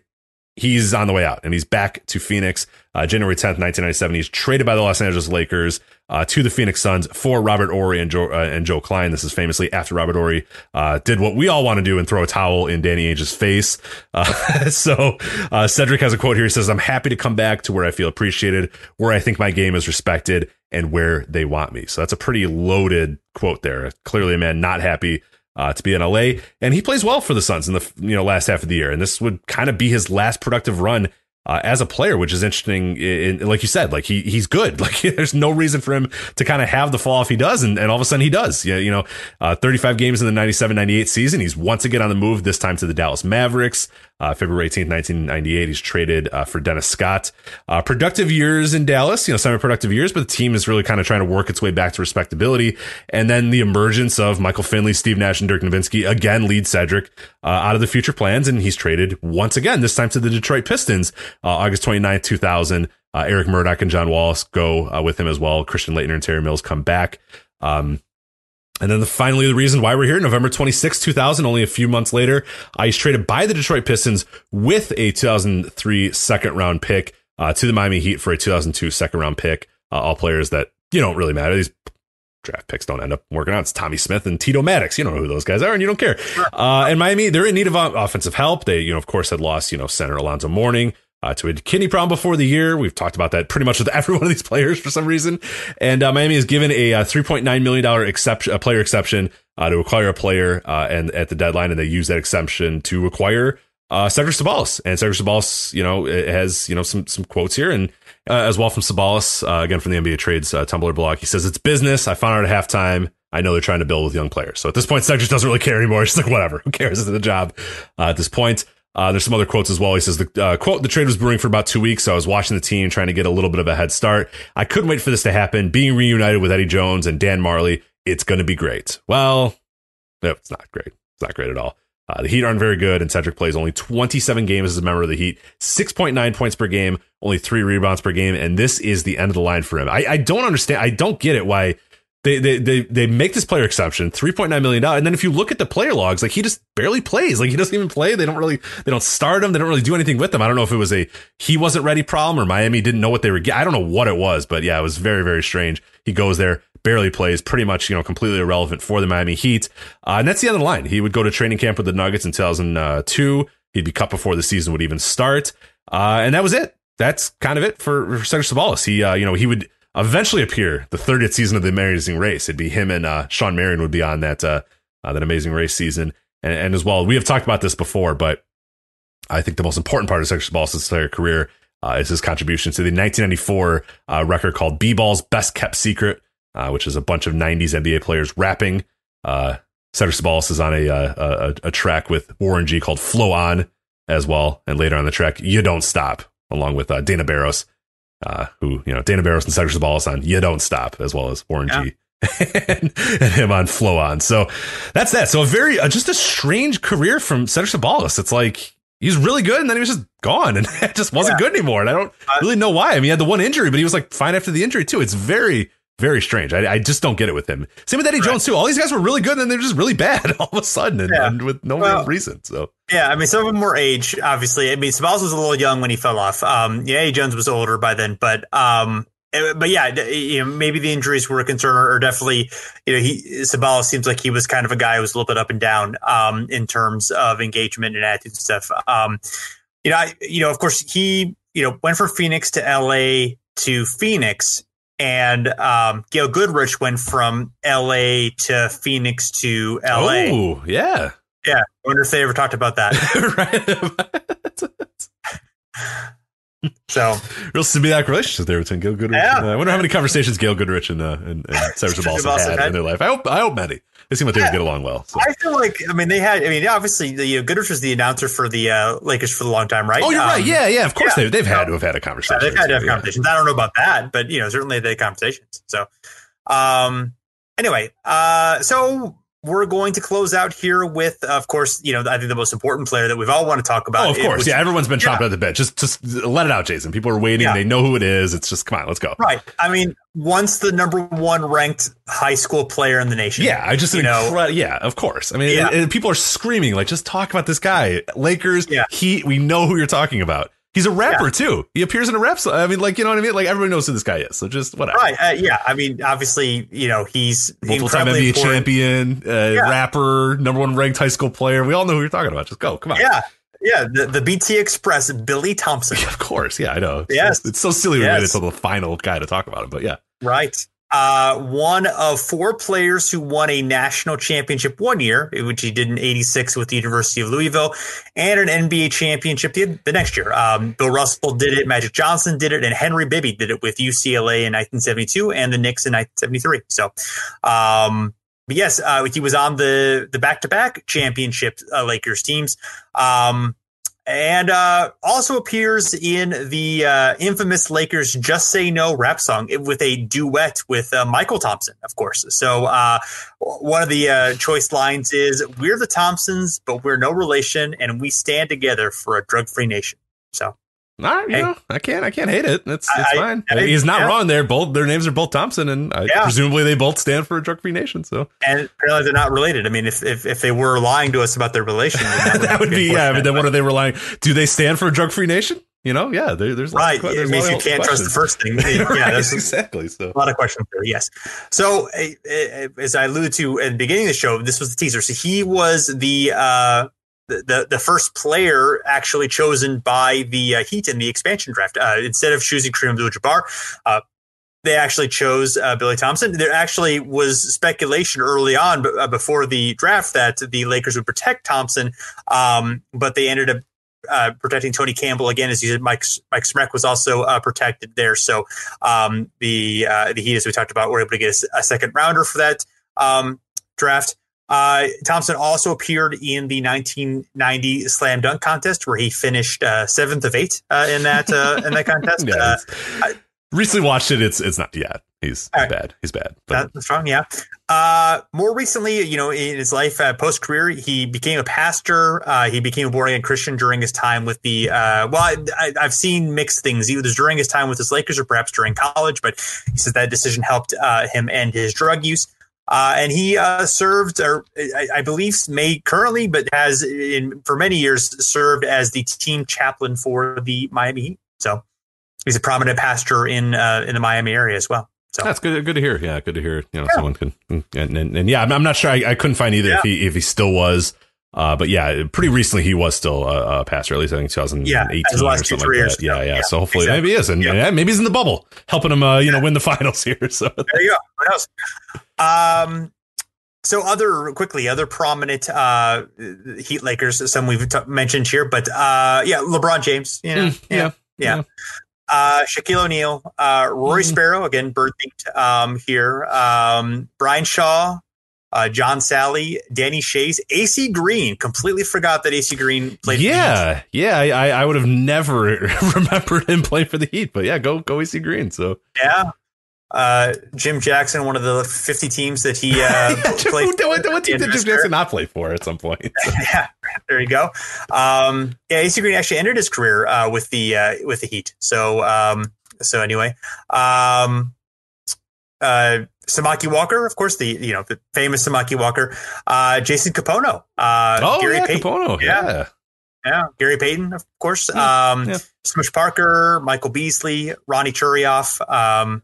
he's on the way out and he's back to Phoenix. Uh, January 10th, 1997. He's traded by the Los Angeles Lakers uh, to the Phoenix Suns for Robert Horry and Joe, uh, and Joe Kleine. This is famously after Robert Horry uh, did what we all want to do and throw a towel in Danny Ainge's face. Uh, [LAUGHS] so uh, Cedric has a quote here. He says, I'm happy to come back to where I feel appreciated, where I think my game is respected, and where they want me. So that's a pretty loaded quote there. Clearly a man not happy uh, to be in LA, and he plays well for the Suns in the you know last half of the year, and this would kind of be his last productive run uh, as a player, which is interesting. In, in, like you said, like he he's good. [LAUGHS] Like there's no reason for him to kind of have the fall off he does, and, and all of a sudden he does. Yeah, you know, uh, 35 games in the 97-98 season. He's once again on the move. This time to the Dallas Mavericks. Uh, February 18th, 1998, he's traded uh, for Dennis Scott. Uh, productive years in Dallas, you know, semi-productive years, but the team is really kind of trying to work its way back to respectability. And then the emergence of Michael Finley, Steve Nash, and Dirk Nowitzki again lead Cedric uh, out of the future plans, and he's traded once again, this time to the Detroit Pistons, uh, August 29th, 2000. Uh, Eric Murdock and John Wallace go with him as well. Christian Laettner and Terry Mills come back. Um, and then the, finally, the reason why we're here, November 26, 2000, only a few months later, uh, he's traded by the Detroit Pistons with a 2003 second round pick uh, to the Miami Heat for a 2002 second round pick. Uh, all players that, you don't really matter. These draft picks don't end up working out. It's Tommy Smith and Tito Maddox. You don't know who those guys are and you don't care. Uh, and Miami, they're in need of offensive help. They, you know, of course, had lost, you know, center Alonzo Mourning uh, to a kidney problem before the year. We've talked about that pretty much with every [LAUGHS] one of these players for some reason. And uh, Miami has given a, uh, $3.9 million exception, a player exception uh, to acquire a player uh, and at the deadline, and they use that exception to acquire uh, Cedric Ceballos. And Cedric Ceballos, you know, has you know some some quotes here, and uh, as well from uh, again from the NBA Trades Tumblr blog. He says it's business. I found out at halftime. I know they're trying to build with young players. So at this point, Cedric doesn't really care anymore. [LAUGHS] He's like, whatever. Who cares? It's the job at this point. Uh, there's some other quotes as well. He says the uh, quote: "The trade was brewing for about two weeks. So I was watching the team, trying to get a little bit of a head start. I couldn't wait for this to happen. Being reunited with Eddie Jones and Dan Majerle, it's going to be great. Well, no, it's not great. It's not great at all. Uh, the Heat aren't very good, and Cedric plays only 27 games as a member of the Heat, 6.9 points per game, only three rebounds per game, and this is the end of the line for him. I, I don't understand. I don't get it why they they they they make this player exception, three point nine million dollars, and then if you look at the player logs, like he just barely plays. Like he doesn't even play. They don't really they don't start him. They don't really do anything with him. I don't know if it was a he wasn't ready problem or Miami didn't know what they were. I don't know what it was, but yeah, it was very very strange. He goes there, barely plays, pretty much you know completely irrelevant for the Miami Heat, uh, and that's the end of the line. He would go to training camp with the Nuggets in two thousand two. He'd be cut before the season would even start, uh, and that was it. That's kind of it for, for Cedric Ceballos. He, uh, you know, he would eventually appear the 30th season of the Amazing Race. It'd be him and uh, Shawn Marion would be on that uh, uh, that Amazing Race season, and, and, as well, we have talked about this before, but I think the most important part of Cedric Ceballos' entire career uh, is his contribution to the 1994 uh, record called B-Ball's Best Kept Secret, uh, which is a bunch of 90s NBA players rapping. Cedric Ceballos is on a, a, a track with Warren G called "Flow On" as well, and later on the track, "You Don't Stop," along with Dana Barros uh, who you know Dana Barros and Cedric Ceballos on "You Don't Stop" as well as Warren yeah. G. [LAUGHS] and, and, him on Flow On. So that's that. So a very uh, just a strange career from Cedric Ceballos. It's like he's really good, and then he was just gone, [LAUGHS] and it just wasn't yeah. good anymore. And I don't uh, really know why. I mean, he had the one injury, but he was like fine after the injury too. It's very very strange. I, I just don't get it with him. Same with Eddie right. Jones too. All these guys were really good, and then they're just really [LAUGHS] bad all of a sudden, and, yeah. and with no well, real reason. So yeah, I mean, some of them were age. Obviously, I mean, Ceballos was a little young when he fell off. Um, yeah, Eddie Jones was older by then, but um, eh, but yeah, you know, maybe the injuries were a concern, or, definitely, you know, he Ceballos seems like he was kind of a guy who was a little bit up and down um, in terms of engagement and attitude and stuff. Um, you know, I, you know, of course, he you know went from Phoenix to L.A. to Phoenix and um, Gail Goodrich went from L.A. to Phoenix to L.A. Oh, yeah, yeah. I wonder if they ever talked about that. [LAUGHS] so, real symbiotic relationship there between Gail Goodrich. Yeah. And, uh, I wonder how many conversations Gail Goodrich and uh, and, and [LAUGHS] Cedric Ceballos had, had in their life. I hope I hope many. They seem like yeah. they get along well. So. I feel like I mean they had I mean obviously the uh, Goodrich was the announcer for the uh, Lakers for a long time, right? Oh, you're um, right. Yeah, yeah. Of course yeah. they've they've had to have had a conversation. They've had to have conversations. I don't know about that, but you know certainly they had conversations. So, um, anyway, uh, so we're going to close out here with, uh, of course, you know, I think the most important player that we've all want to talk about. Oh, of course. yeah. Everyone's been chomping yeah. at the bit. Just, just let it out, Jason. People are waiting. Yeah. They know who it is. It's just, come on, let's go. Right. I mean, once the number one ranked high school player in the nation. Yeah. I just, you know, yeah, of course. I mean, yeah. and, and people are screaming, like, just talk about this guy. Lakers, yeah. he, we know who you're talking about. He's a rapper yeah. too. He appears in a rap song. I mean, like you know what I mean. Like everybody knows who this guy is. So just whatever. Right? Uh, yeah. I mean, obviously, you know, he's multiple time NBA important. champion, uh, yeah. rapper, number one ranked high school player. We all know who you're talking about. Just go. Come on. Yeah. Yeah, the, the BT Express, Billy Thompson. Yeah, [LAUGHS] of course, yeah, I know. Yes, it's, it's so silly we yes. waited until the final guy to talk about him, but yeah, right uh, one of four players who won a national championship one year, which he did in 86 with the University of Louisville, and an NBA championship the, the next year. Um, Bill Russell did it, Magic Johnson did it, and Henry Bibby did it with UCLA in 1972 and the Knicks in 1973. So, um, but yes, uh, he was on the the back to back championship uh, Lakers teams. Um, and uh, also appears in the uh, infamous Lakers "Just Say No" rap song with a duet with uh, Mychal Thompson, of course. So uh, one of the uh, choice lines is, "We're the Thompsons, but we're no relation, and we stand together for a drug-free nation." So I, hey. know, I can't. I can't hate it. It's, it's I, fine. I, He's not yeah. wrong there. Both their names are both Thompson, and yeah. presumably they both stand for a drug-free nation. So, and apparently they're not related. I mean, if if, if they were lying to us about their relation, that [LAUGHS] would, that would be yeah. But then what are they relying? Do they stand for a drug-free nation? You know, yeah. There, there's right. There's it means you can't trust the first thing. yeah, [LAUGHS] right, exactly. So a lot of questions there. Yes. So uh, as I alluded to at the beginning of the show, this was the teaser. So he was the. uh the, the first player actually chosen by the uh, Heat in the expansion draft. Uh, instead of choosing Kareem Abdul-Jabbar, uh, they actually chose uh, Billy Thompson. There actually was speculation early on, uh, before the draft, that the Lakers would protect Thompson, um, but they ended up uh, protecting Tony Campbell again, as you said. Mike Mike Smrek was also protected there. So um, the the Heat, as we talked about, were able to get a, a second rounder for that um, draft. Uh, Thompson also appeared in the 1990 slam dunk contest, where he finished uh, seventh of eight uh, in that in that contest. [LAUGHS] yeah, I, recently watched it. It's it's not yet. He's, he's right. bad. He's bad. But. That's wrong. Yeah. Uh, more recently, you know, in his life, uh, post career, he became a pastor. Uh, he became a born again Christian during his time with the. Uh, well, I, have seen mixed things. Either during his time with his Lakers or perhaps during college, but he says that decision helped uh, him end his drug use. Uh, and he uh, served, or I, I, believe, may currently, but has in for many years served as the team chaplain for the Miami Heat. So he's a prominent pastor in uh, in the Miami area as well. So that's good. Good to hear. Yeah, good to hear. You know, yeah. someone can and, and, and, yeah, I'm, I'm not sure. I, I couldn't find either yeah. if he if he still was. Uh, but yeah, pretty recently he was still a, a pastor. At least I think 2018 yeah, or something like that. Yeah, yeah, yeah, So hopefully exactly. maybe he is, and yeah. maybe he's in the bubble, helping him, uh, you know, win the [LAUGHS] finals here. So there you go. What else? Um, so other quickly, other prominent uh, Heat Lakers, some we've t- mentioned here, but uh, yeah, LeBron James, you know, mm, yeah, yeah. yeah. Uh, Shaquille O'Neal, uh, Rory mm. Sparrow, again, bird um, here. Um, Brian Shaw, uh, John Salley, Danny Schayes, AC Green. Completely forgot that AC Green played. Yeah, yeah. I, I would have never [LAUGHS] remembered him playing for the Heat, but yeah, go go AC Green. So yeah, uh, Jim Jackson, one of the 50 teams that he uh, [LAUGHS] yeah, played. What, what team did Jim Jackson not play for at some point? [LAUGHS] yeah, there you go. Um, yeah, AC Green actually ended his career uh, with the uh, with the Heat. So um, so anyway, um, uh, Samaki Walker, of course, the you know the famous Samaki Walker, uh, Jason Kapono, uh, oh Gary yeah, Payton. Kapono, yeah. yeah. Yeah, Gary Payton, of course. Um, yeah. Smush Parker, Michael Beasley, Ronny Turiaf. um,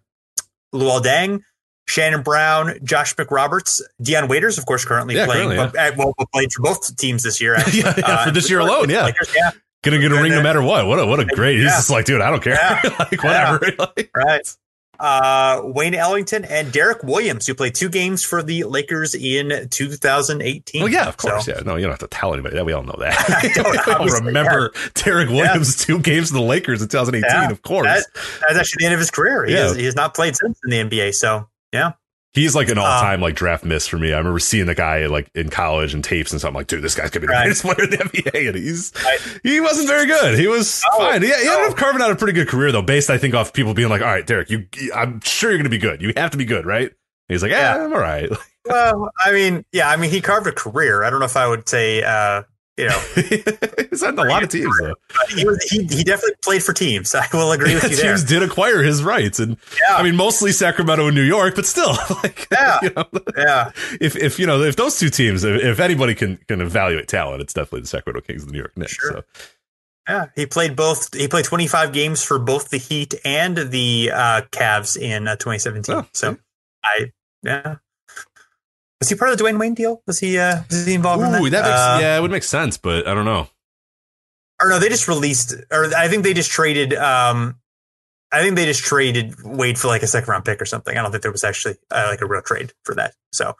Luol Deng, Shannon Brown, Josh McRoberts, Dion Waiters, of course, currently yeah, playing. Currently, yeah. but, well, played for both teams this year. [LAUGHS] yeah, yeah uh, for this year alone. Yeah. Lakers, yeah. Gonna get a ring no matter what. What a what a great. He's just like, dude, I don't care. [LAUGHS] like whatever. [LAUGHS] like, right uh, Wayne Ellington and Derrick Williams, who played two games for the Lakers in 2018. Well, yeah, of course. So, yeah, no, you don't have to tell anybody that. We all know that. [LAUGHS] I [LAUGHS] don't, remember yeah. Derrick Williams' yeah. two games for the Lakers in 2018. Yeah. Of course, that, that's actually the end of his career. He, yeah. has, he has not played since in the NBA. So, yeah. He's like an uh, all-time like draft miss for me. I remember seeing the guy like in college and tapes and something like, dude, this guy's gonna be the right. greatest [LAUGHS] player in the NBA, and he's he wasn't very good. He was oh, fine. Yeah, he, he ended up carving out a pretty good career though, based I think off people being like, all right, Derrick, you, I'm sure you're gonna be good. You have to be good, right? And he's like, yeah, I'm all right. [LAUGHS] well, I mean, yeah, I mean, he carved a career. I don't know if I would say uh, you know, [LAUGHS] he's on a lot of teams though. He, was, he, he definitely played for teams. [LAUGHS] I will agree with [LAUGHS] you. There. Teams did acquire his rights, and yeah. I mean mostly Sacramento and New York, but still, like, yeah, you know, yeah. If if you know if those two teams, if, if, anybody can can evaluate talent, it's definitely the Sacramento Kings and the New York Knicks. Sure. So. Yeah, he played both. He played 25 games for both the Heat and the uh, Cavs in uh, 2017. Oh, so, I yeah, was he part of the Dwyane Wade deal? Was he uh was he involved Ooh, in that? that makes, uh, yeah, it would make sense, but I don't know. Or no, they just released or I think they just traded um I think they just traded Wade for like a second round pick or something. I don't think there was actually uh, like a real trade for that. So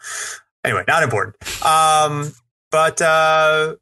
anyway, not important. Um but uh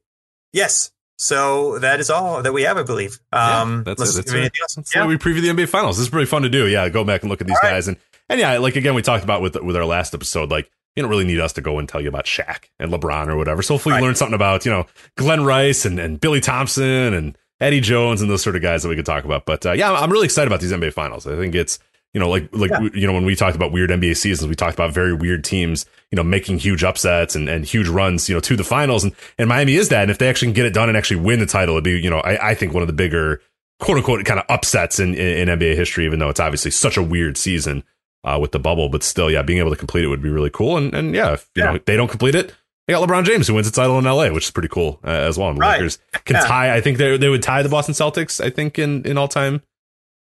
yes. So that is all that we have, I believe. Um, yeah, that's it. That's, it. that's yeah. we preview the NBA Finals. This is pretty fun to do. Yeah, go back and look at these all guys, right. and and yeah, like again, we talked about with with our last episode, like you don't really need us to go and tell you about Shaq and LeBron or whatever. So hopefully right. you learn something about, you know, Glenn Rice and, and Billy Thompson and Eddie Jones and those sort of guys that we could talk about. But uh, yeah, I'm really excited about these NBA finals. I think it's, you know, like, like, yeah. you know, when we talked about weird NBA seasons, we talked about very weird teams, you know, making huge upsets and, and huge runs, you know, to the finals. And, and Miami is that. And if they actually can get it done and actually win the title, it'd be, you know, I, I think one of the bigger quote unquote kind of upsets in, in, in NBA history, even though it's obviously such a weird season uh, with the bubble. But still, yeah, being able to complete it would be really cool. And and yeah, if you yeah. know they don't complete it, they got LeBron James who wins the title in LA, which is pretty cool uh, as well. And right. Lakers [LAUGHS] can yeah. tie. I think they they would tie the Boston Celtics. I think in in all time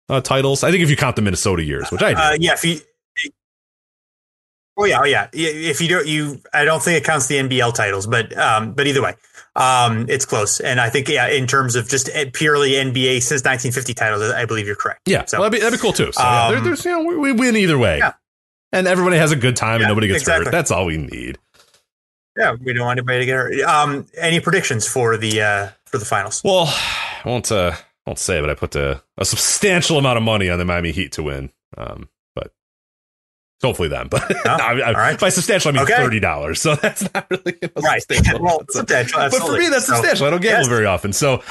uh, titles. I think if you count the Minnesota years, which I do. Uh, yeah, if you Oh yeah, oh yeah. If you don't, you I don't think it counts the NBL titles, but um, but either way, um, it's close. And I think yeah, in terms of just eh, purely NBA since 1950 titles, I believe you're correct. Yeah, so well, that'd, be, that'd be cool too. So yeah, there, um, there's you know we, we, win either way, yeah. and everybody has a good time yeah, and nobody gets exactly. hurt. That's all we need. Yeah, we don't want anybody to get hurt. Um, any predictions for the uh, for the finals? Well, I won't uh, won't say, but I put a, a substantial amount of money on the Miami Heat to win. Um, Hopefully them, but oh, [LAUGHS] I, I, right. by substantial I mean okay. thirty dollars. So [LAUGHS] that's not really you know, right. substantial. well, substantial, but for me, that's substantial. So, I don't gamble yes. very often, so um,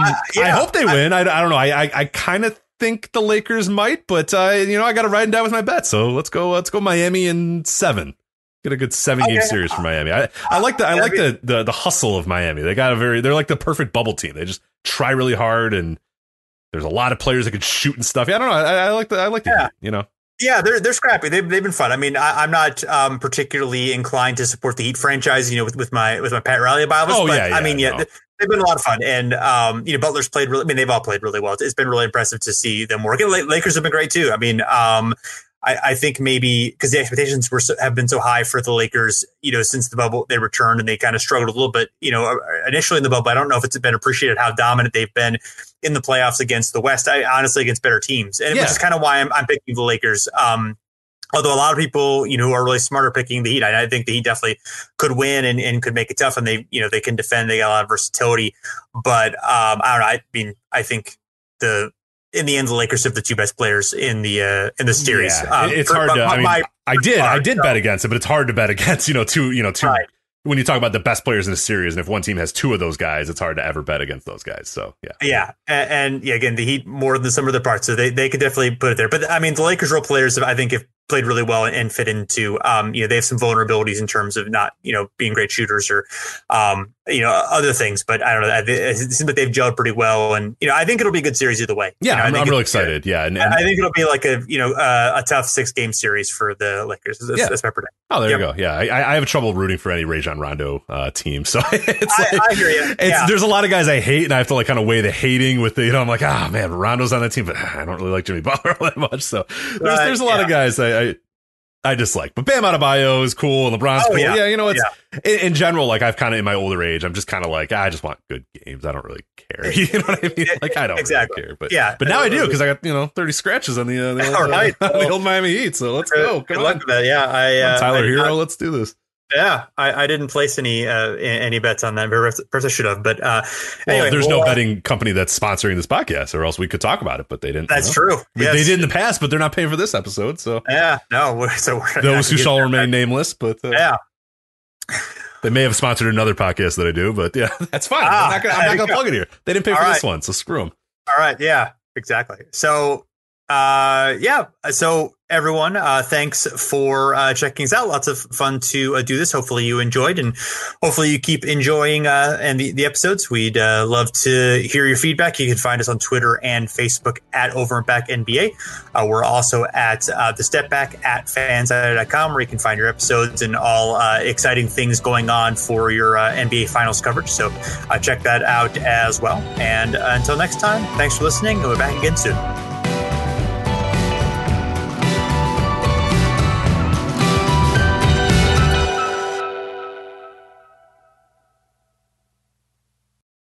I, yeah, I hope they win. I, I don't know. I I, kind of think the Lakers might, but uh, you know I got to ride and die with my bet. So let's go. Let's go Miami in seven. Get a good seven okay. game series for Miami. I, I like the I like the, the the hustle of Miami. They got a very they're like the perfect bubble team. They just try really hard and there's a lot of players that can shoot and stuff. Yeah, I don't know. I, I like the I like the yeah. you know. Yeah, they're they're scrappy. They've they've been fun. I mean, I, am not um, particularly inclined to support the Heat franchise. You know, with, with my with my Pat Riley bias. Oh but, yeah, yeah, I mean, yeah, no. they've been a lot of fun, and um, you know, Butler's played. Really, I mean, they've all played really well. It's been really impressive to see them work. And Lakers have been great too. I mean, um, I, I think maybe because the expectations were so, have been so high for the Lakers, you know, since the bubble they returned and they kind of struggled a little bit, you know, uh, initially in the bubble. I don't know if it's been appreciated how dominant they've been in the playoffs against the West. I honestly against better teams, and yeah. which is kind of why I'm, I'm picking the Lakers. Um, Although a lot of people, you know, who are really smart are picking the Heat. I, I think the Heat definitely could win and, and could make it tough, and they, you know, they can defend. They got a lot of versatility, but um, I don't know. I mean, I think the in the end, the Lakers have the two best players in the uh, in the series. Yeah, um, it's for, hard to. I, mean, my, I did, I did so. bet against it, but it's hard to bet [LAUGHS] against. You know, two, you know, two right when you talk about the best players in a series, and if one team has two of those guys, it's hard to ever bet against those guys. So yeah, yeah, and, and yeah, again, the Heat more than some of the parts, so they they could definitely put it there. But I mean, the Lakers role players, I think, have played really well and fit into. Um, you know, they have some vulnerabilities in terms of not you know being great shooters or um, you know other things. But I don't know. It seems like they've gelled pretty well, and you know I think it'll be a good series either way. Yeah, you know, I'm, I'm really excited. Yeah, and, and, I think it'll be like a you know uh, a tough six game series for the Lakers. That's, yeah. that's my prediction. Oh, there yep. you go. Yeah, I, I, have trouble rooting for any Rajon Rondo uh, team, so [LAUGHS] it's like, I, I hear you. Yeah. there's a lot of guys I hate, and I have to like kind of weigh the hating with the you know I'm like ah oh, man Rondo's on that team, but I don't really like Jimmy Butler [LAUGHS] all that much. So there's, there's a lot yeah. of guys I, I I dislike. But Bam Adebayo is cool, and LeBron's oh, cool. Yeah. yeah. you know, it's yeah. in, in, general, like I've kind of in my older age, I'm just kind of like, I just want good games. I don't really care. [LAUGHS] You know what I mean? Like I don't exactly. really care. But yeah, but now I do because I got you know 30 scratches on the, uh, the, [LAUGHS] old, right. uh, [LAUGHS] the old Miami Heat. So let's go. Come good on. luck with that. Yeah, I uh, Tyler I, Herro. let's do this. Yeah, I, I, didn't place any uh, any bets on that. Perhaps I should have, but uh, anyway, well, there's well, no betting company that's sponsoring this podcast, or else we could talk about it. But they didn't. That's you know? true. Yes. They did in the past, but they're not paying for this episode. So yeah, no. So those who shall remain nameless, but uh, yeah. They may have sponsored another podcast that I do, but yeah, [LAUGHS] that's fine. Ah, I'm not gonna, I'm not gonna plug it here. They didn't pay All for right. this one, so screw them. All right, yeah, exactly. So, uh, yeah, so everyone. Uh, thanks for uh, checking us out. Lots of fun to uh, do this. Hopefully you enjoyed, and hopefully you keep enjoying uh, and the, the episodes. We'd uh, love to hear your feedback. You can find us on Twitter and Facebook at Over and Back NBA. Uh, we're also at the Step Back at fansided.com where you can find your episodes and all exciting things going on for your NBA Finals coverage. So check that out as well. And until next time, thanks for listening, and we're back again soon.